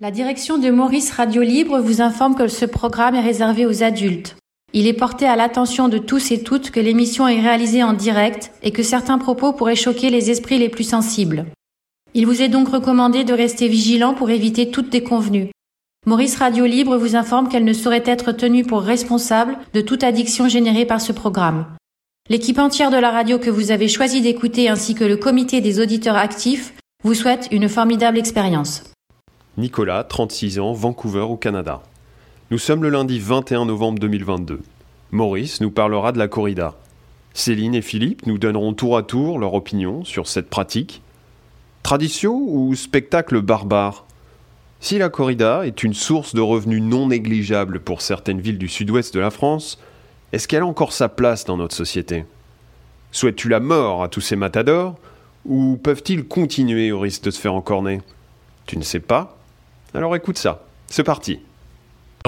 La direction de Maurice Radio Libre vous informe que ce programme est réservé aux adultes. Il est porté à l'attention de tous et toutes que l'émission est réalisée en direct et que certains propos pourraient choquer les esprits les plus sensibles. Il vous est donc recommandé de rester vigilant pour éviter toute déconvenue. Maurice Radio Libre vous informe qu'elle ne saurait être tenue pour responsable de toute addiction générée par ce programme. L'équipe entière de la radio que vous avez choisi d'écouter ainsi que le comité des auditeurs actifs vous souhaite une formidable expérience. Nicolas, 36 ans, Vancouver au Canada. Nous sommes le lundi 21 novembre 2022. Maurice nous parlera de la corrida. Céline et Philippe nous donneront tour à tour leur opinion sur cette pratique. Tradition ou spectacle barbare? Si la corrida est une source de revenus non négligeable pour certaines villes du sud-ouest de la France, est-ce qu'elle a encore sa place dans notre société? Souhaites-tu la mort à tous ces matadors Ou peuvent-ils continuer au risque de se faire encorner? Tu ne sais pas? Alors écoute ça, c'est parti.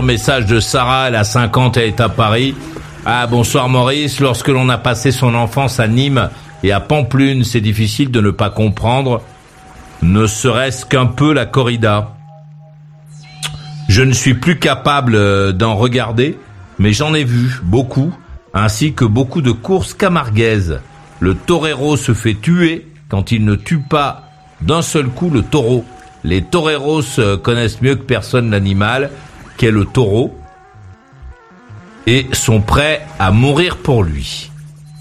Message de Sarah, elle a 50, elle est à Paris. Ah bonsoir Maurice, lorsque l'on a passé son enfance à Nîmes et à Pamplune, c'est difficile de ne pas comprendre, ne serait-ce qu'un peu la corrida. Je ne suis plus capable euh, d'en regarder, mais j'en ai vu beaucoup, ainsi que beaucoup de courses camarguaises. Le torero se fait tuer quand il ne tue pas d'un seul coup le taureau. Les toreros euh, connaissent mieux que personne l'animal, qu'est le taureau, et sont prêts à mourir pour lui.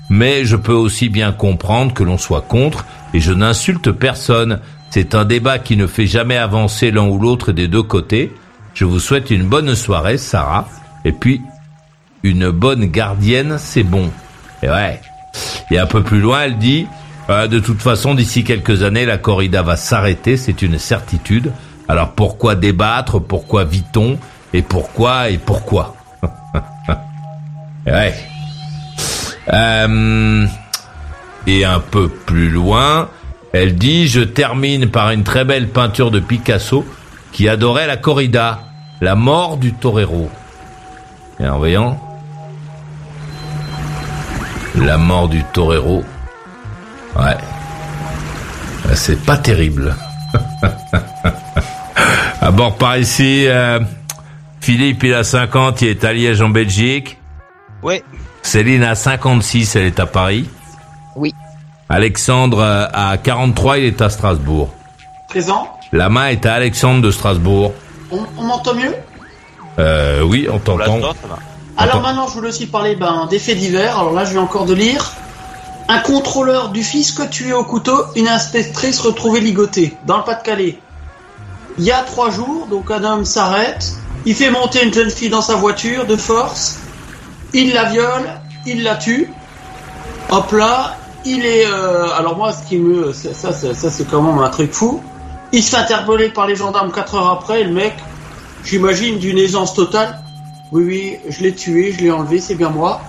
Mais je peux aussi bien comprendre que l'on soit contre, et je n'insulte personne. C'est un débat qui ne fait jamais avancer l'un ou l'autre des deux côtés. Je vous souhaite une bonne soirée, Sarah. Et puis, une bonne gardienne, c'est bon. Et ouais. Et un peu plus loin, elle dit, de toute façon, d'ici quelques années, la corrida va s'arrêter, c'est une certitude. Alors pourquoi débattre? Pourquoi vit-on? Et pourquoi? Et pourquoi? Ouais. Euh, et un peu plus loin, elle dit Je termine par une très belle peinture de Picasso qui adorait la corrida, la mort du torero. Et en voyant la mort du torero. Ouais. Euh, c'est pas terrible. à bord par ici, euh, Philippe il a 50, il est à Liège en Belgique. Oui. Céline a 56, elle est à Paris. Oui. Alexandre euh, a 43, il est à Strasbourg. Présent. La main est à Alexandre de Strasbourg. On, on m'entend mieux? Euh, oui, on t'entend. Alors maintenant, je voulais aussi parler ben, des faits divers. Alors là, je viens encore de lire. Un contrôleur du fisc tué au couteau, une inspectrice retrouvée ligotée dans le Pas-de-Calais. Il y a trois jours, donc un homme s'arrête, il fait monter une jeune fille dans sa voiture de force, il la viole, il la tue. Hop là, il est. euh, alors moi, ce qui me, ça, ça, ça, ça, c'est quand même un truc fou. Il se fait interpeller par les gendarmes quatre heures après. Et le mec, j'imagine d'une aisance totale. Oui, oui, je l'ai tué, je l'ai enlevé, c'est bien moi.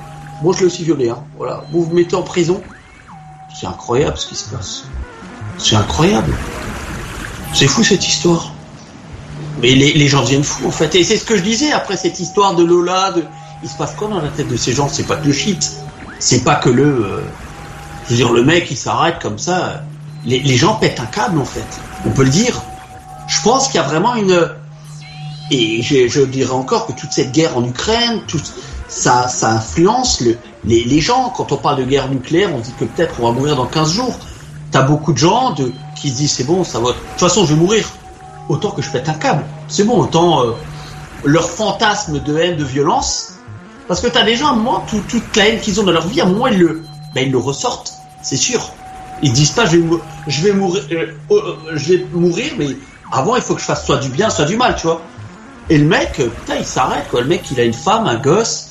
Bon, je l'ai aussi violé. Hein. Voilà, vous vous mettez en prison. C'est incroyable ce qui se passe. C'est incroyable. C'est fou cette histoire. Mais les, gens deviennent fous en fait. Et c'est ce que je disais après cette histoire de Lola. De... Il se passe quoi dans la tête de ces gens? C'est pas que le shit. C'est pas que le. euh, Je veux dire, le mec il s'arrête comme ça. Les, les gens pètent un câble en fait. On peut le dire. Je pense qu'il y a vraiment une. Et je, je dirais encore que toute cette guerre en Ukraine, tout, ça, influence le, les, gens. Quand on parle de guerre nucléaire, on dit que peut-être on va mourir dans 15 jours. T'as beaucoup de gens qui se disent c'est bon, ça va. De toute façon, je vais mourir. Autant que je pète un câble. C'est bon, autant euh, leur fantasme de haine, de violence. Parce que t'as des gens, à un moment, tout- toute la haine qu'ils ont dans leur vie, à un moment, ils le, ben, ils le ressortent. C'est sûr. Ils disent pas je vais, je vais mourir, euh, euh, je vais mourir, mais avant il faut que je fasse soit du bien, soit du mal, tu vois. Et le mec, putain, il s'arrête. Le mec, il a une femme, un gosse.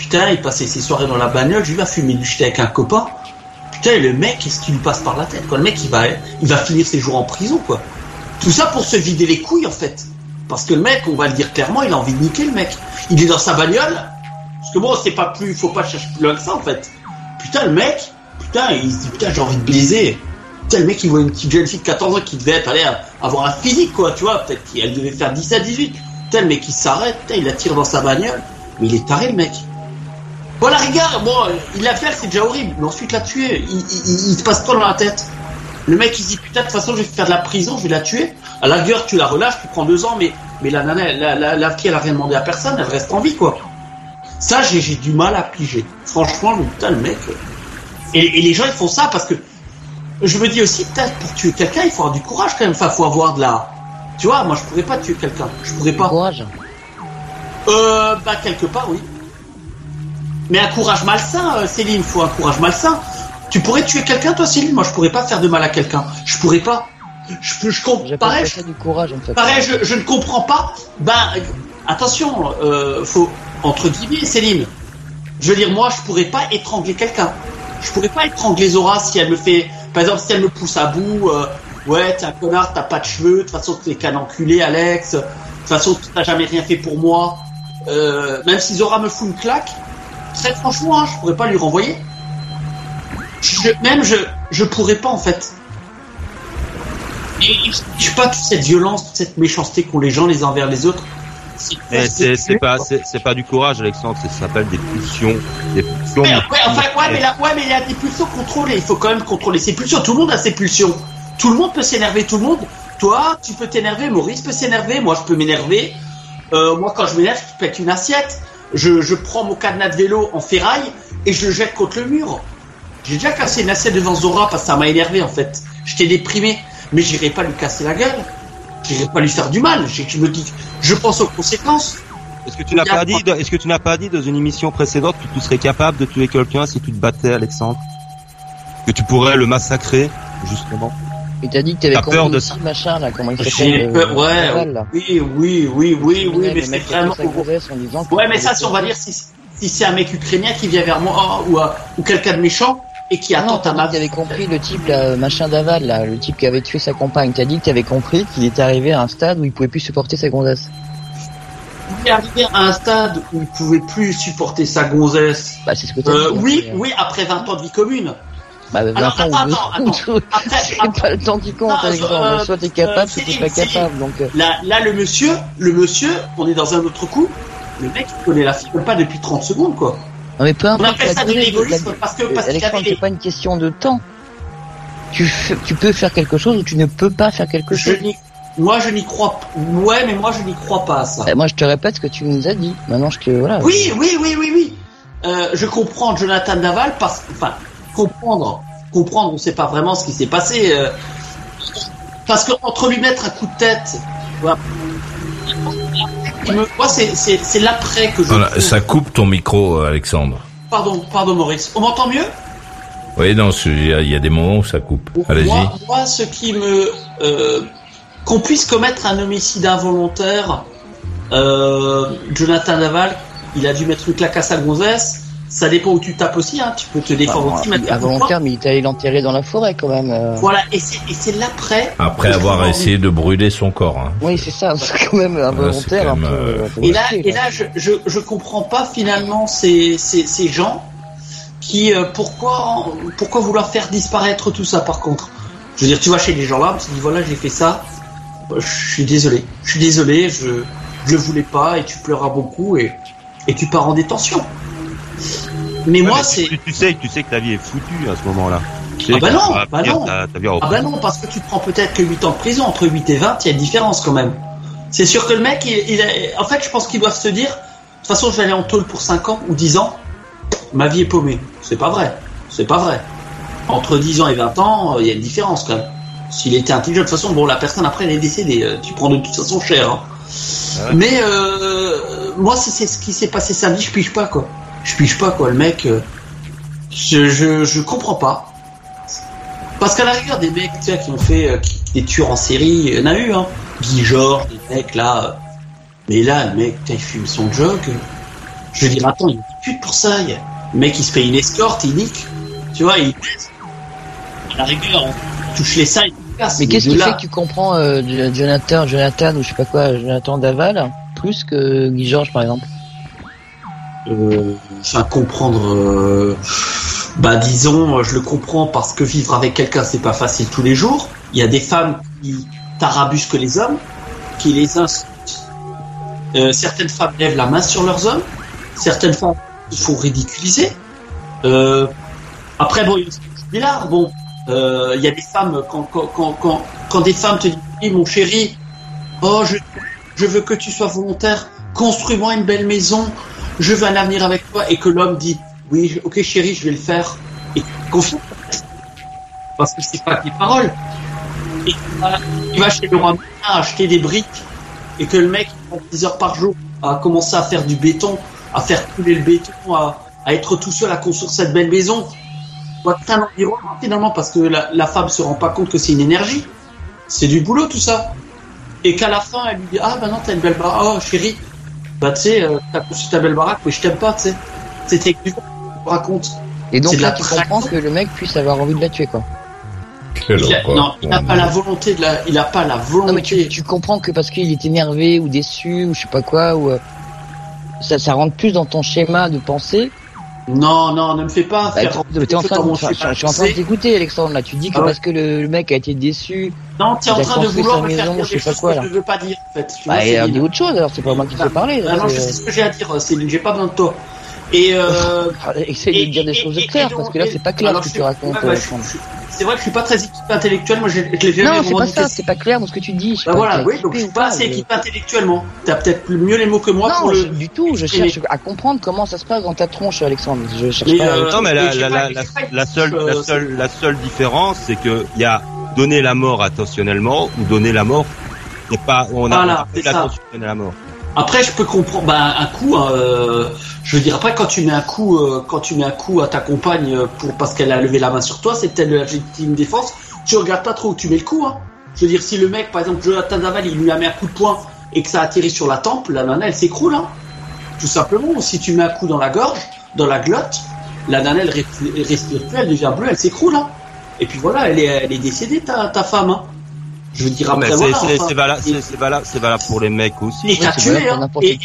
Putain, il passait ses soirées dans la bagnole, je lui va fumer du avec un copain. Putain, le mec, qu'est-ce qui lui passe par la tête, quoi? Le mec, il va, il va finir ses jours en prison, quoi. Tout ça pour se vider les couilles, en fait. Parce que le mec, on va le dire clairement, il a envie de niquer, le mec. Il est dans sa bagnole. Parce que bon, c'est pas plus, faut pas chercher plus loin que ça, en fait. Putain, le mec, putain, il se dit, putain, j'ai envie de baiser. Putain, le mec, il voit une petite jeune fille de 14 ans qui devait être, allez, avoir un physique, quoi, tu vois. Peut-être qu'elle devait faire 17, 18. Putain, le mec, il s'arrête, il la tire dans sa bagnole. Mais il est taré, le mec. Voilà, regarde, bon, il l'a fait, c'est déjà horrible. Mais ensuite, la tuer, il, il, se passe quoi dans la tête? Le mec, il se dit, putain, de toute façon, je vais faire de la prison, je vais la tuer. À la gueule, tu la relâches, tu prends deux ans, mais, mais la nana, la, la, la fille, elle a rien demandé à personne, elle reste en vie, quoi. Ça, j'ai j'ai du mal à piger. Franchement, je me dis, putain, le mec. euh. Et, et les gens, ils font ça parce que je me dis aussi, peut-être pour tuer quelqu'un, il faut avoir du courage quand même. Enfin, faut avoir de la. Tu vois, moi, je pourrais pas tuer quelqu'un. Je pourrais pas. Courage. Euh, bah, quelque part, oui. Mais un courage malsain, euh, Céline, faut un courage malsain. Tu pourrais tuer quelqu'un, toi, Céline? Moi, je pourrais pas faire de mal à quelqu'un. Je pourrais pas. Je je comprends. J'ai Pareil, je du courage en fait. Pareil, je, je ne comprends pas. Ben, attention, euh, faut entre guillemets, Céline. Je veux dire, moi, je pourrais pas étrangler quelqu'un. Je pourrais pas étrangler Zora si elle me fait, par exemple, si elle me pousse à bout. euh, ouais, t'es un connard, t'as pas de cheveux. De toute façon, t'es qu'un enculé, Alex. De toute façon, t'as jamais rien fait pour moi. Euh, même si Zora me fout une claque, très franchement, hein, je pourrais pas lui renvoyer. Je, même je, je pourrais pas en fait. Et je sais pas toute cette violence, toute cette méchanceté qu'ont les gens les uns envers les autres. C'est- Mais pas c'est pas du courage, Alexandre. Ça s'appelle des pulsions, des pulsions. Ouais, ouais, enfin, ouais, mais là, ouais, mais il y a des pulsions contrôlées. Il faut quand même contrôler ses pulsions. Tout le monde a ses pulsions. Tout le monde peut s'énerver. Tout le monde. Toi, tu peux t'énerver. Maurice peut s'énerver. Moi, je peux m'énerver. Euh, moi, quand je m'énerve, je pète une assiette. Je, prends mon cadenas de vélo en ferraille et je le jette contre le mur. J'ai déjà cassé une assiette devant Zora parce que ça m'a énervé en fait. J'étais déprimé, mais j'irai pas lui casser la gueule. J'irai pas lui faire du mal. Je, je pense aux conséquences. Est-ce que tu n'as pas dit, est-ce que tu n'as pas dit dans une émission précédente que tu serais capable de tuer quelqu'un si tu te battais, Alexandre? Que tu pourrais le massacrer, justement? Il t'a dit que t'avais T'as compris peur de aussi, ça machin là, comment il J'ai s'appelle peur, euh, ouais, oui, oui, oui, oui, oui, mais c'est vraiment. Ouais, mais ça, si on va dire, si, si c'est un mec ukrainien qui vient vers moi, ou, euh, ou quelqu'un de méchant, et qui Ah non, attend t'as à dit ma que t'avais compris le type là, machin d'aval là, le type qui avait tué sa compagne. T'as dit que t'avais compris qu'il était arrivé à un stade où il pouvait plus supporter sa gonzesse. Il est arrivé à un stade où il pouvait plus supporter sa gonzesse. Bah c'est ce que t'as Euh, dit. hein, oui, c'est- oui, après 20 ans de vie commune. Bah, 20 Alors, ans attends, ou deux- C'est pas le temps qui compte, Non, Alexandre. euh, soit t'es capable, euh, soit t'es pas capable. Donc, euh, Là, là, le monsieur, le monsieur, on est dans un autre coup. Le mec, il connaît la fille pas depuis 30 secondes, quoi. non mais peu On importe. appelle la ça de l'égoïsme parce que, parce Alexandre, c'est pas une question de temps. Tu, fais- tu peux faire quelque chose ou tu ne peux pas faire quelque je chose. moi, je n'y crois. Ouais, mais moi, je n'y crois pas à ça. Bah, moi, je te répète ce que tu nous as dit. Maintenant, je que voilà. Oui, oui, oui, oui, oui. Euh, je comprends Jonathan Daval parce enfin comprendre, comprendre, on sait pas vraiment ce qui s'est passé. euh, parce que entre lui mettre un coup de tête, voilà. Il me- moi c'est l'après que je. Voilà, trouve. ça coupe ton micro, euh, Alexandre. Pardon, pardon Maurice. On m'entend mieux? Oui, non, il y, y a des moments où ça coupe. Allez-y. Moi, moi, ce qui me euh, qu'on puisse commettre un homicide involontaire, euh, Jonathan Daval, il a dû mettre une claque à sa gonzesse. Ça dépend où tu tapes aussi, hein. Tu peux te défendre aussi, mettre un coup de poing. involontaire, mais il est allé l'enterrer dans la forêt quand même. euh. Voilà, et c'est et c'est l'après. Après avoir essayé de brûler son corps. hein. Oui, c'est ça. C'est quand même involontaire. quand un même, peu, euh, Et là, et là, je, je, je comprends pas finalement ces, ces, ces gens qui, euh, pourquoi, pourquoi vouloir faire disparaître tout ça par contre? Je veux dire, tu vas chez les gens là, tu dis voilà, j'ai fait ça, je suis désolé, je suis désolé, je, je le voulais pas et tu pleuras beaucoup et, et tu pars en détention. Mais Ouais, moi, c'est. tu, tu sais, tu sais que ta vie est foutue à ce moment-là. Tu sais Ah bah non, bah non. ta- ta Ah bah non, parce que tu prends peut-être que 8 ans de prison, entre 8 et 20, il y a une différence quand même. C'est sûr que le mec, il, il a- en fait, je pense qu'ils doivent se dire, de toute façon, je vais aller en tôle pour 5 ans ou 10 ans, ma vie est paumée. C'est pas vrai. C'est pas vrai. Entre 10 ans et 20 ans, euh, il y a une différence quand même. S'il était intelligent, de toute façon, bon, la personne après, elle est décédée. euh, Tu prends de toute façon cher. hein. Ouais. Mais euh, moi, c'est ce qui s'est passé samedi, je pige pas quoi. Je pige pas quoi. Le mec, euh, je, je, je comprends pas. Parce qu'à la rigueur, des mecs tu sais, qui ont fait euh, qui, des tueurs en série, il y en a eu, hein. Guy Georges, des mecs là. euh, mais là, le mec, il fume son jog. Je veux dire, attends, il est pute pour ça. il Le mec, il se paye une escorte, il nique. Tu vois, il. À la rigueur, on touche les seins, il casse. Mais qu'est-ce qui fait que tu comprends euh, Jo- Jonathan, Jonathan ou je sais pas quoi, Jonathan Daval plus que Guy Georges par exemple? Enfin comprendre euh, bah disons euh, je le comprends parce que vivre avec quelqu'un c'est pas facile tous les jours. Il y a des femmes qui tarabusquent les hommes qui les insultent. Euh, certaines femmes lèvent la main sur leurs hommes. Certaines femmes il faut ridiculiser. Euh, après bon il y a bon euh, il y a des femmes quand quand, quand, quand, des femmes te disent dis, mon chéri, oh, je, je veux que tu sois volontaire, construis-moi une belle maison, je veux un avenir avec toi, et que l'homme dit, oui, ok chéri, je vais le faire, et confie. Parce que c'est pas des paroles. Et il va chez le roi acheter des briques, et que le mec, il prend 10 heures par jour à commencer à faire du béton, à faire couler le béton, à, à être tout seul à construire cette belle maison, c'est un environnement finalement parce que la, la femme se rend pas compte que c'est une énergie. C'est du boulot tout ça. Et qu'à la fin elle lui dit ah bah non t'as une belle baraque, oh chérie, bah tu sais euh, t'as construit ta belle baraque mais je t'aime pas tu sais. C'était que tu racontes. Et donc C'est de là, la tu comprends que le mec puisse avoir envie de la tuer, quoi. Quel Il a- horreur. non, il n'a pas la volonté de la, il a pas la Non, mais tu, volonté. tu comprends que parce qu'il est énervé ou déçu ou je sais pas quoi, ou euh, ça, ça rentre plus dans ton schéma de pensée. Non non ne me fais pas Bah, faire. t'es en train de, je, je- schéma. je suis en train de t'écouter, Alexandre. Là, tu dis que Ah ouais. parce que le, le mec a été déçu, Non t'es en il a train de vouloir me faire dire je sais pas quoi, que je veux pas dire en fait. Tu bah, dit autre chose. Alors c'est pas moi qui te fais parler. Non, je sais ce que j'ai à dire, Céline, j'ai pas besoin de toi. Et euh, Essaye de dire des choses claires parce que là c'est pas clair ce que tu racontes. bah, Alexandre. C'est vrai que je suis pas très équipé intellectuellement, moi je, je l'ai jamais Non, c'est pas ça, c'est pas clair dans ce que tu dis. Bah pas, voilà, oui, donc je suis pas pas, assez mais- équipé intellectuellement. T'as peut-être mieux les mots que moi Non, pour je- le. du tout, je cherche à comprendre comment ça se passe dans ta tronche, Alexandre. Je cherche Mais, pas. euh, non, mais la, j'ai la, seule, euh, la seule, la seule différence, c'est que il y a donner la mort attentionnellement ou donner la mort. Et pas, on a Voilà, à la mort. Après, je peux comprendre. Bah, un coup, hein, euh, je veux dire, après, quand tu mets un coup, euh, quand tu mets un coup à ta compagne euh, pour parce qu'elle a levé la main sur toi, c'est peut-être la légitime défense. Tu regardes pas trop où tu mets le coup. Hein. Je veux dire, si le mec, par exemple, Jonathan Daval, il lui a mis un coup de poing et que ça atterrit sur la tempe, la nana, elle s'écroule. Hein. Tout simplement. Si tu mets un coup dans la gorge, dans la glotte, la nana, elle respire plus, elle devient bleue, elle s'écroule. Hein. Et puis voilà, elle est, elle est décédée, ta, ta femme. Hein. Je veux dire, après, c'est valable, c'est valable, c'est valable pour les mecs aussi. et t'as c'est tué, hein. n'importe Et-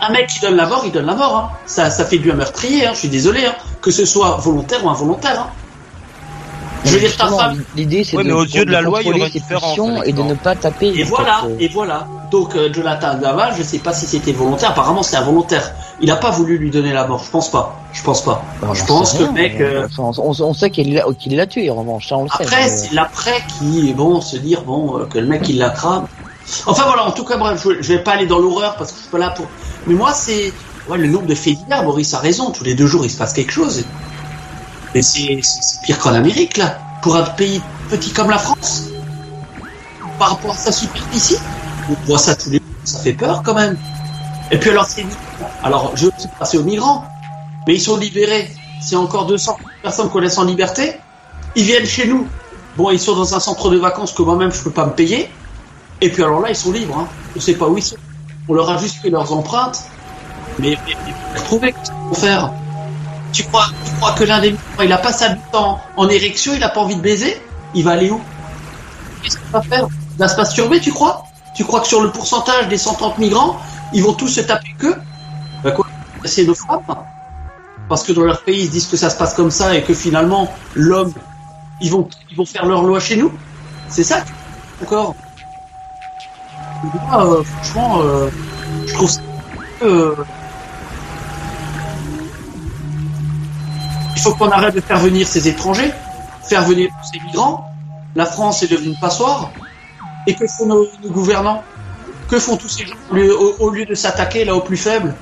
un- mec qui donne la mort, il donne la mort. Hein. Ça, ça fait du un meurtrier. Hein. Je suis désolé, hein. que ce soit volontaire ou involontaire. Hein. Je veux dire, ta femme. L'idée, c'est Ouais, de, mais aux yeux de la loi, il y contrôler aurait différence, et de ne pas taper. Et voilà, et voilà. Donc euh, Jonathan Daval, je sais pas si c'était volontaire. Apparemment, c'est involontaire. Il a pas voulu lui donner la mort. Je pense pas. Je pense pas. Bon, je pense que rien, le mec. mais, euh, On, on- on sait qu'il l'a tué, en revanche, ça on le sait. Après, c'est l'après qui est bon, se dire bon euh, que le mec il la crame. Enfin voilà, en tout cas bref, je, je vais pas aller dans l'horreur parce que je suis pas là pour. Mais moi c'est ouais, le nombre de faits divers. Maurice a raison. Tous les deux jours il se passe quelque chose. Mais c'est pire qu'en Amérique là, pour un pays petit comme la France. Par rapport à sa superficie, on voit ça tous les jours, ça fait peur quand même. Et puis alors c'est alors je suis passé aux migrants, mais ils sont libérés. C'est encore 200 personnes qu'on laisse en liberté. Ils viennent chez nous. Bon, ils sont dans un centre de vacances que moi-même je peux pas me payer. Et puis alors là, ils sont libres. Hein. On sait pas où ils sont. On leur a juste fait leurs empreintes. Mais, trouver qu'est-ce qu'ils vont faire? Tu crois, tu crois que l'un des migrants, il a pas sa bite en, en érection, il a pas envie de baiser? Il va aller où? Qu'est-ce qu'il va faire? Il va se masturber, tu crois? Tu crois que sur le pourcentage des 130 migrants, ils vont tous se taper que Bah quoi C'est nos femmes parce que dans leur pays ils se disent que ça se passe comme ça et que finalement l'homme ils vont ils vont faire leur loi chez nous. C'est ça encore. Moi, euh, franchement euh, je trouve ça euh, il faut qu'on arrête de faire venir ces étrangers faire venir ces migrants. La France est devenue une passoire et que font nos, gouvernants? Que font tous ces gens au lieu, de s'attaquer là aux plus faibles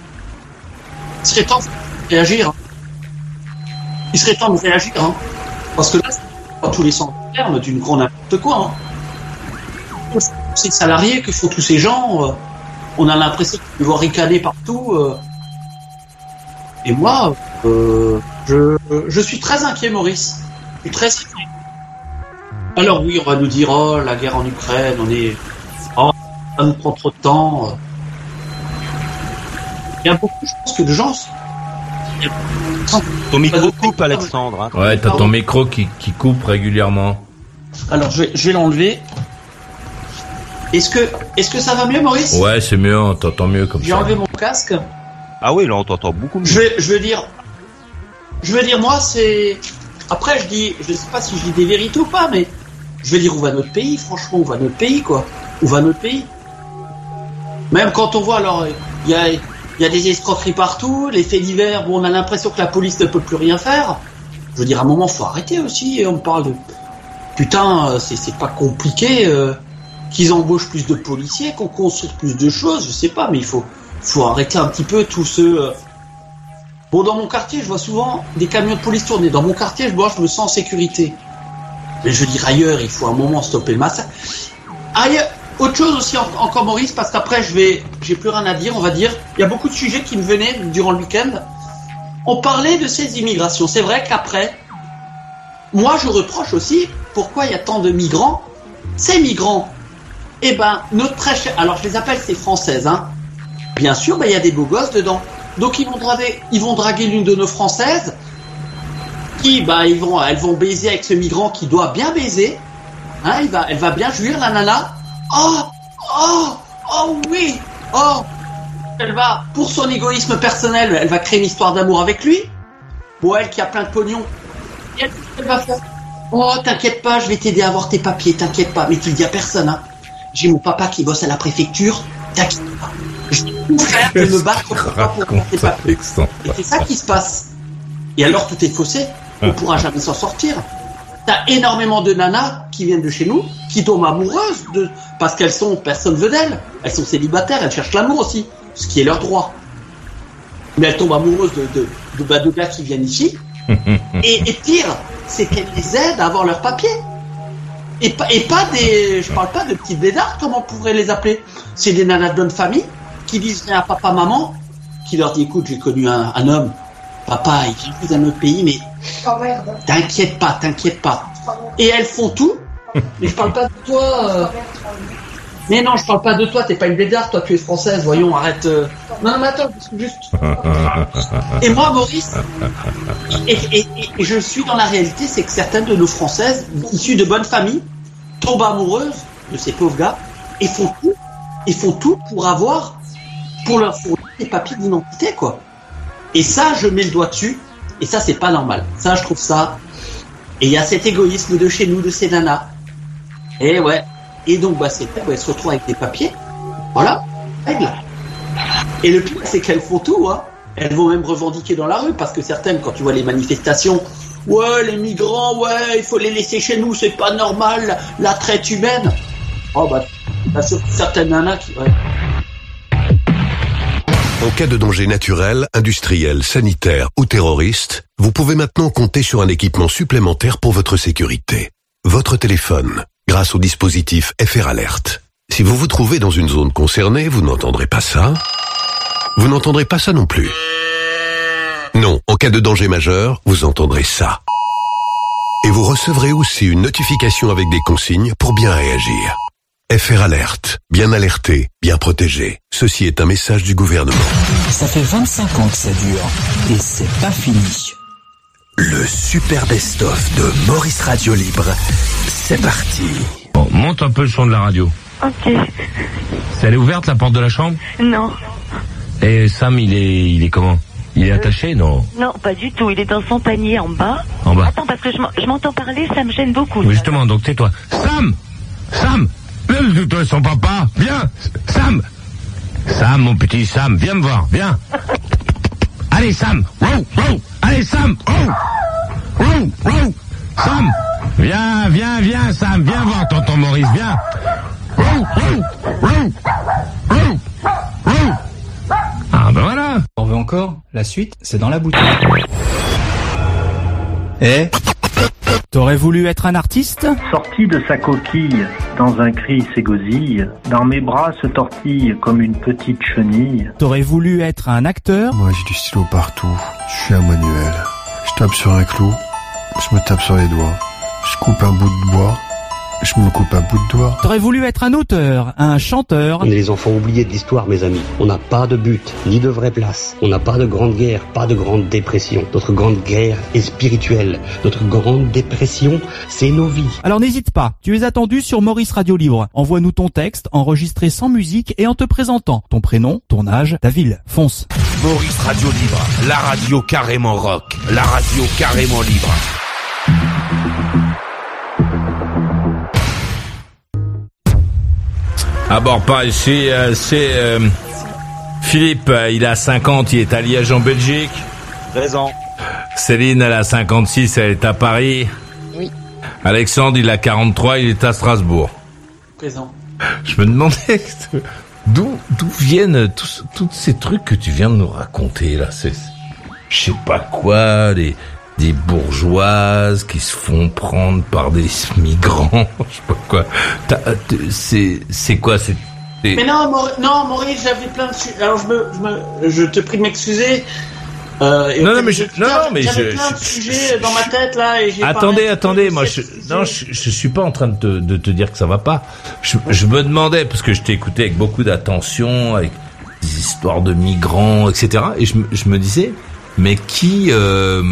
il serait temps de réagir. hein. Il serait temps de réagir. Hein. Parce que là, pas tous les sens du terme d'une grande n'importe quoi. Hein. Ces salariés, que font tous ces gens euh, On a l'impression de voir ricaner partout. euh. Et moi, euh, je, je suis très inquiet, Maurice. Très inquiet. Alors oui, on va nous dire, oh, la guerre en Ukraine, on est... Oh, ça nous prend trop de temps. Il y a beaucoup, je pense, que de gens... Ton micro coupe, Alexandre. Hein. Ouais, t'as ton micro qui, qui coupe régulièrement. Alors, je vais, je vais l'enlever. Est-ce que, est-ce que ça va mieux, Maurice? Ouais, c'est mieux, on t'entend mieux comme J'ai ça. enlevé mon casque. Ah oui, là on t'entend beaucoup mieux. Je vais, je veux dire, je veux dire, moi, c'est. Après, je dis, je sais pas si je dis des vérités ou pas, mais je vais dire où va notre pays, franchement, où va notre pays, quoi. Où va notre pays Même quand on voit, alors, il y a, des escroqueries partout, les faits divers, bon, on a l'impression que la police ne peut plus rien faire. Je veux dire, à un moment, faut arrêter aussi, et on parle de. putain, c'est pas compliqué euh, qu'ils embauchent plus de policiers, qu'on construise plus de choses, je sais pas, mais il faut, faut arrêter un petit peu tout ce. euh, Bon, dans mon quartier, je vois souvent des camions de police tourner. Dans mon quartier, moi, je me sens en sécurité. Mais je veux dire ailleurs, il faut un moment stopper le massacre. Ailleurs, autre chose aussi en- encore Maurice, parce qu'après je vais, j'ai plus rien à dire, on va dire. Il y a beaucoup de sujets qui me venaient durant le week-end. On parlait de ces immigrations. C'est vrai qu'après, moi je reproche aussi pourquoi il y a tant de migrants. Ces migrants, eh ben notre très cher, alors je les appelle ces françaises, hein. Bien sûr, ben, il y a des beaux gosses dedans. Donc ils vont ils vont draguer l'une de nos françaises qui, bah, ils vont, elles vont baiser avec ce migrant qui doit bien baiser. Hein, il va, elle va bien jouir, la nana. Oh, oh, oh oui, oh. Elle va, pour son égoïsme personnel, elle va créer une histoire d'amour avec lui. Bon, elle qui a plein de pognon. Et elle, elle va faire? Oh, t'inquiète pas, je vais t'aider à avoir tes papiers, t'inquiète pas. Mais tu le dis à personne, hein. J'ai mon papa qui bosse à la préfecture, t'inquiète pas. Je vais tout faire de me battre pour pour tes papiers. Et c'est ça qui se passe. Et alors tout est faussé. On pourra jamais s'en sortir. T'as énormément de nanas qui viennent de chez nous, qui tombent amoureuses de, parce qu'elles sont, personne veut d'elles. Elles sont célibataires, elles cherchent l'amour aussi, ce qui est leur droit. Mais elles tombent amoureuses de, de, de, bah, de gars qui viennent ici. et, et pire, c'est qu'elles les aident à avoir leurs papiers. Et pas, et pas des, je parle pas de petites bédards, comme on pourrait les appeler. C'est des nanas de bonne famille qui disent à papa, maman, qui leur dit écoute, j'ai connu un, un homme, papa, il vient plus d'un autre pays, mais t'inquiète pas, t'inquiète pas. Et elles font tout. Mais je parle pas de toi. euh. Mais non, je parle pas de toi, t'es pas une bédarde, toi tu es française, voyons, arrête. euh. Non, non, mais attends, juste. Et moi, Maurice, et- et je suis dans la réalité, c'est que certaines de nos françaises, issues de bonnes familles, tombent amoureuses de ces pauvres gars et font tout, et font tout pour avoir, pour leur fournir des papiers d'identité, quoi. Et ça, je mets le doigt dessus, et ça, c'est pas normal. Ça, je trouve ça. Et il y a cet égoïsme de chez nous, de ces nanas. Et ouais. Et donc, bah, c'est elles se retrouvent avec des papiers. Voilà. Règle. Et le pire, c'est qu'elles font tout, hein. Elles vont même revendiquer dans la rue, parce que certaines, quand tu vois les manifestations, ouais, les migrants, ouais, il faut les laisser chez nous, c'est pas normal, la, traite humaine. Oh, bah, t'as certaines nanas qui. En cas de danger naturel, industriel, sanitaire ou terroriste, vous pouvez maintenant compter sur un équipement supplémentaire pour votre sécurité. Votre téléphone, grâce au dispositif FR Alert. Si vous vous trouvez dans une zone concernée, vous n'entendrez pas ça. Vous n'entendrez pas ça non plus. Non, en cas de danger majeur, vous entendrez ça. Et vous recevrez aussi une notification avec des consignes pour bien réagir. FR Alert. Bien alerté, bien protégé. Ceci est un message du gouvernement. Ça fait 25 ans que ça dure. Et c'est pas fini. Le super best-of de Maurice Radio Libre. C'est parti. Bon, monte un peu le son de la radio. Ok. C'est elle est ouverte la porte de la chambre? Non. Et Sam, il est, il est comment? Il est attaché, non? Non, pas du tout. Il est dans son panier en bas. En bas. Attends, parce que je m'en- je m'entends parler, ça me gêne beaucoup. Oui, Justement, donc tais-toi. Sam Sam Toi, son papa Viens. Sam. Sam, mon petit Sam, viens me voir, viens. Allez, Sam. Wow, wow. Allez, Sam. Wow Wow, wow. Sam. Viens, viens, viens, Sam, viens voir tonton Maurice, viens. Wow, wow. Wow. Wow. Ah, ben voilà. On veut encore La suite, c'est dans la boutique. Eh T'aurais voulu être un artiste Sorti de sa coquille, dans un cri s'égosille, dans mes bras se tortille comme une petite chenille. T'aurais voulu être un acteur Moi j'ai du stylo partout. Je suis un manuel. Je tape sur un clou. Je me tape sur les doigts. Je coupe un bout de bois. Je me coupe un bout de doigt. T'aurais voulu être un auteur, un chanteur On est les enfants oubliés de l'histoire, mes amis. On n'a pas de but, ni de vraie place. On n'a pas de grande guerre, pas de grande dépression. Notre grande guerre est spirituelle. Notre grande dépression, c'est nos vies. Alors n'hésite pas, tu es attendu sur Maurice Radio Libre. Envoie-nous ton texte, enregistré sans musique et en te présentant. Ton prénom, ton âge, ta ville. Fonce. Maurice Radio Libre. La radio carrément rock. La radio carrément libre. À bord par ici, euh, c'est euh, Philippe, euh, il a 50, il est à Liège en Belgique. Raison. Céline, elle a 56, elle est à Paris. Oui. Alexandre, il a 43, il est à Strasbourg. Présent. Je me demandais d'où d'où viennent tous tous ces trucs que tu viens de nous raconter là. C'est je sais pas quoi, des des bourgeoises qui se font prendre par des migrants, je sais pas quoi. T'as- t- C'est c'est quoi c'est c'est- Mais non, Maurice, non, Maurice, j'avais plein de sujets. Alors je me, je me, je te prie de m'excuser. Euh, et Non, non, mais je- non, non, mais j'avais je- plein de je- sujets dans ma tête là et j'ai Attendez, attendez, de- moi je non, je, je suis pas en train de te, de te dire que ça va pas. Je, je me demandais parce que je t'ai écouté avec beaucoup d'attention, avec des histoires de migrants, etc. Et je, me- je me disais, mais qui, euh,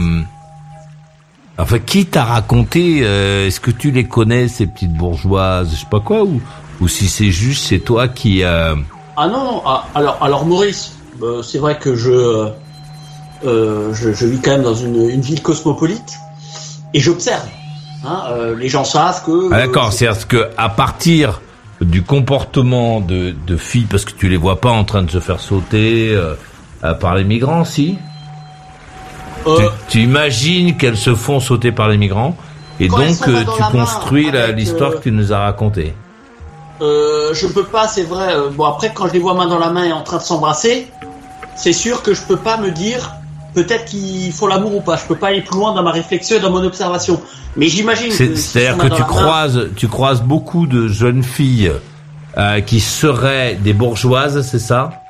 enfin, qui t'a raconté euh, Est-ce que tu les connais ces petites bourgeoises, je sais pas quoi, ou ou si c'est juste c'est toi qui euh, Ah non, non. ah, alors, alors Maurice, euh, c'est vrai que je, euh, euh, je, je vis quand même dans une, une ville cosmopolite et j'observe. Hein, euh, les gens savent que. Ah, d'accord, c'est-à-dire que à partir du comportement de, de filles, parce que tu les vois pas en train de se faire sauter par les migrants, si? Euh, tu, tu imagines qu'elles se font sauter par les migrants, et Quand donc euh, tu construis l'histoire euh, que tu nous as racontée. Euh, je peux pas, c'est vrai. bon, après, quand je les vois main dans la main et en train de s'embrasser, c'est sûr que je peux pas me dire peut-être qu'ils font l'amour ou pas. Je peux pas aller plus loin dans ma réflexion et dans mon observation. Mais j'imagine. Que C'est-à-dire que tu main- croises, tu croises beaucoup de jeunes filles euh, qui seraient des bourgeoises, c'est ça?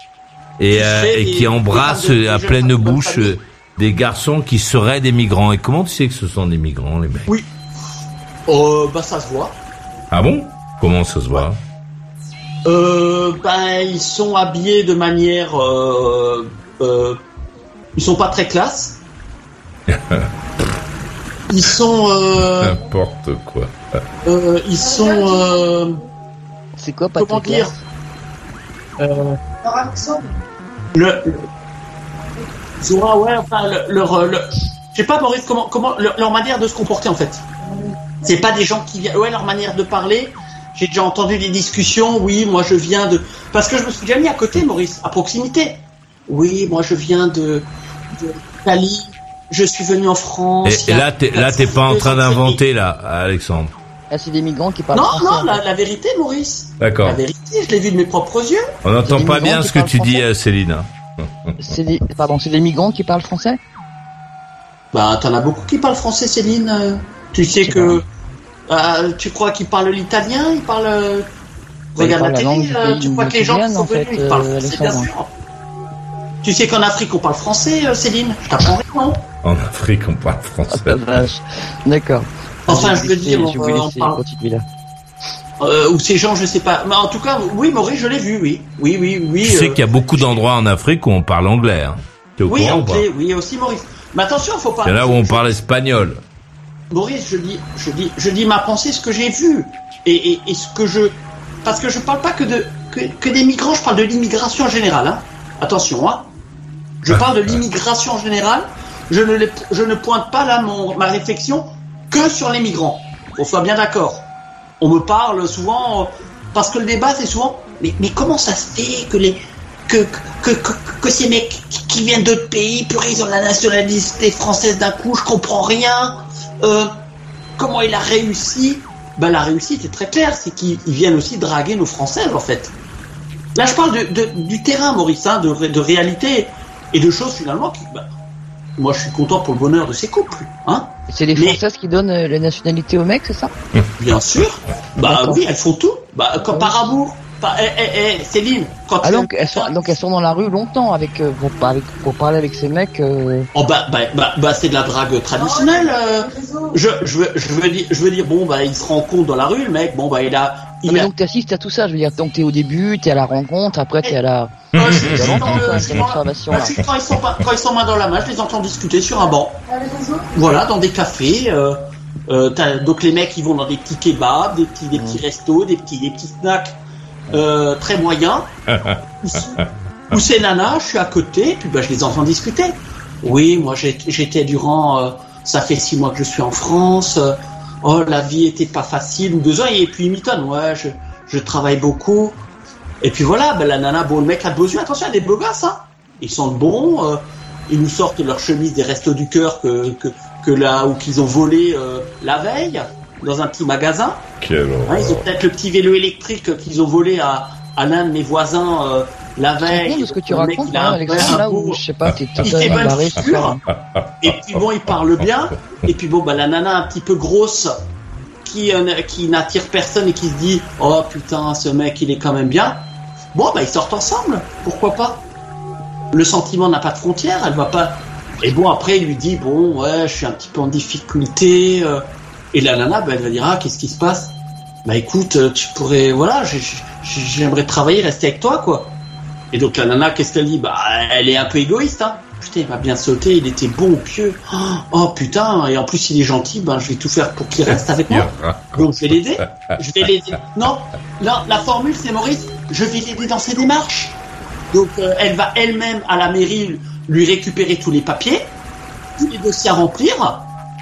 Et, Qui euh, et embrassent à pleine bouche famille. Des garçons qui seraient des migrants. Et comment tu sais que ce sont des migrants, les mecs? Oui. Euh, bah ça se voit. Ah bon? Comment ça se voit? Euh, ben ils sont habillés de manière. Euh, euh, ils sont pas très classe. Ils sont. Euh, N'importe quoi. euh, ils sont. Euh, C'est quoi pas Comment très dire? classe? Euh, le, le- Zora, ouais, enfin, le- leur, le- je sais pas, Maurice, comment, comment, leur, leur manière de se comporter, en fait. C'est pas des gens qui viennent, ouais, leur manière de parler. J'ai déjà entendu des discussions, oui, moi je viens de, parce que je me suis déjà mis à côté, Maurice, à proximité. Oui, moi je viens de, de Cali, je suis venu en France. Et, là, t'es, là, t'es pas en train d'inventer, là, Alexandre. Ah, c'est des migrants qui parlent Non, français. non, la, la vérité, Maurice. D'accord. La vérité, je l'ai vu de mes propres yeux. On n'entend pas bien ce que tu dis, français euh, Céline. C'est des, pardon, c'est des migrants qui parlent français? Bah, t'en as beaucoup qui parlent français, Céline. Tu sais que. euh, tu crois qu'ils parlent l'italien Ils parlent. euh, ils Regarde la parlent la langue télé, euh, tu crois que les gens qui sont venus, fait, ils parlent euh, français, bien sûr. Tu sais qu'en Afrique, on parle français, Céline? Je t'apprends rien, non En Afrique, on parle français. Vache. D'accord. Enfin, je veux dire, on, parle. là. Euh, ou ces gens, je sais pas. Mais en tout cas, oui, Maurice, je l'ai vu, oui. Oui, oui, oui. Tu sais euh, qu'il y a beaucoup d'endroits en Afrique où on parle anglais. Hein. Au Oui, courant ou pas anglais, oui, aussi Maurice. Mais attention, faut pas. En a où on parle espagnol. Maurice, je dis, je dis, je dis ma pensée, ce que j'ai vu, et, et, et ce que je, parce que je parle pas que de que, que des migrants, je parle de l'immigration en général. Hein. Attention, hein. Je parle de l'immigration en général. Je ne, je ne pointe pas là mon, ma réflexion que sur les migrants. Qu'on soit bien d'accord. On me parle souvent parce que le débat c'est souvent. Mais, comment ça se fait que les que, que, que, ces mecs qui, viennent d'autres pays, purée, ils ont la nationalité française d'un coup, je comprends rien. Euh, comment il a réussi? Ben la réussite est très claire, c'est qu'ils ils viennent aussi draguer nos Françaises en fait. Là je parle de, du terrain, Maurice, hein, de, de réalité et de choses finalement qui. ben, moi je suis content pour le bonheur de ces couples, hein. C'est les Françaises qui donnent euh, la nationalité aux mecs, c'est ça? Bien sûr. Bah D'accord. oui, elles font tout. Bah par amour. Bah, eh, eh, eh, Céline, quand Ah tu donc elles sont donc elles sont dans la rue longtemps avec euh, pour, par- avec- pour parler avec ces mecs. euh, Oh bah, bah, bah, bah, c'est de la drague traditionnelle. euh. je, je, veux, je, veux dire, je veux dire, bon, bah, il se rencontre dans la rue, le mec, bon, bah, il a. Il mais a... donc t'assistes à tout ça, je veux dire. Donc t'es au début, t'es à la rencontre, après t'es à la. Euh, c'est quand, ils sont pas- quand ils sont main dans la main, je les entends discuter sur un banc. Voilà, dans des cafés. Euh, euh, t'as- donc les mecs, ils vont dans des petits kebabs, des petits, des petits restos, des petits, des petits snacks euh, très moyens. Ou ces nanas, je suis à côté, puis bah, je les entends discuter. Oui, moi j'étais durant, euh, ça fait six mois que je suis en France. Oh, la vie était pas facile ou deux ans et puis ils m'étonnent. Ouais, je, je travaille beaucoup. Et puis voilà, ben, la nana, bon, le mec a yeux. Attention, il y a des beaux gosses, hein. Ils sentent bon. euh, ils nous sortent leur chemise des restos du cœur que, que, que là, ou qu'ils ont volé euh, la veille. dans un petit magasin. Quel Hein, ils ont peut-être le petit vélo électrique qu'ils ont volé à, à l'un de mes voisins euh, la veille. ce que tu mec, racontes, a là, un- Alexandre, là, où, je sais pas, t'es bonne barré. Et puis bon, il parle bien. Et puis bon, bah, la nana un petit peu grosse qui, euh, qui n'attire personne et qui se dit Oh putain, ce mec il est quand même bien. Bon, bah ils sortent ensemble. Pourquoi pas? Le sentiment n'a pas de frontières. Elle va pas. Et bon, après, il lui dit Bon, ouais, je suis un petit peu en difficulté. euh. Et la nana, bah, elle va dire Ah, qu'est-ce qui se passe? Bah écoute, euh, tu pourrais. Voilà, j'ai- j'ai- j'aimerais travailler, rester avec toi, quoi. Et donc la nana, qu'est-ce qu'elle dit Bah, elle est un peu égoïste, hein. Putain, il m'a bien sauté, il était bon, pieux. Oh, oh, putain, et en plus il est gentil, ben je vais tout faire pour qu'il reste avec moi. Donc je vais l'aider. Je vais l'aider. Non, non, la formule c'est Maurice, je vais l'aider dans ses démarches. Donc euh, elle va elle-même à la mairie lui récupérer tous les papiers, tous les dossiers à remplir.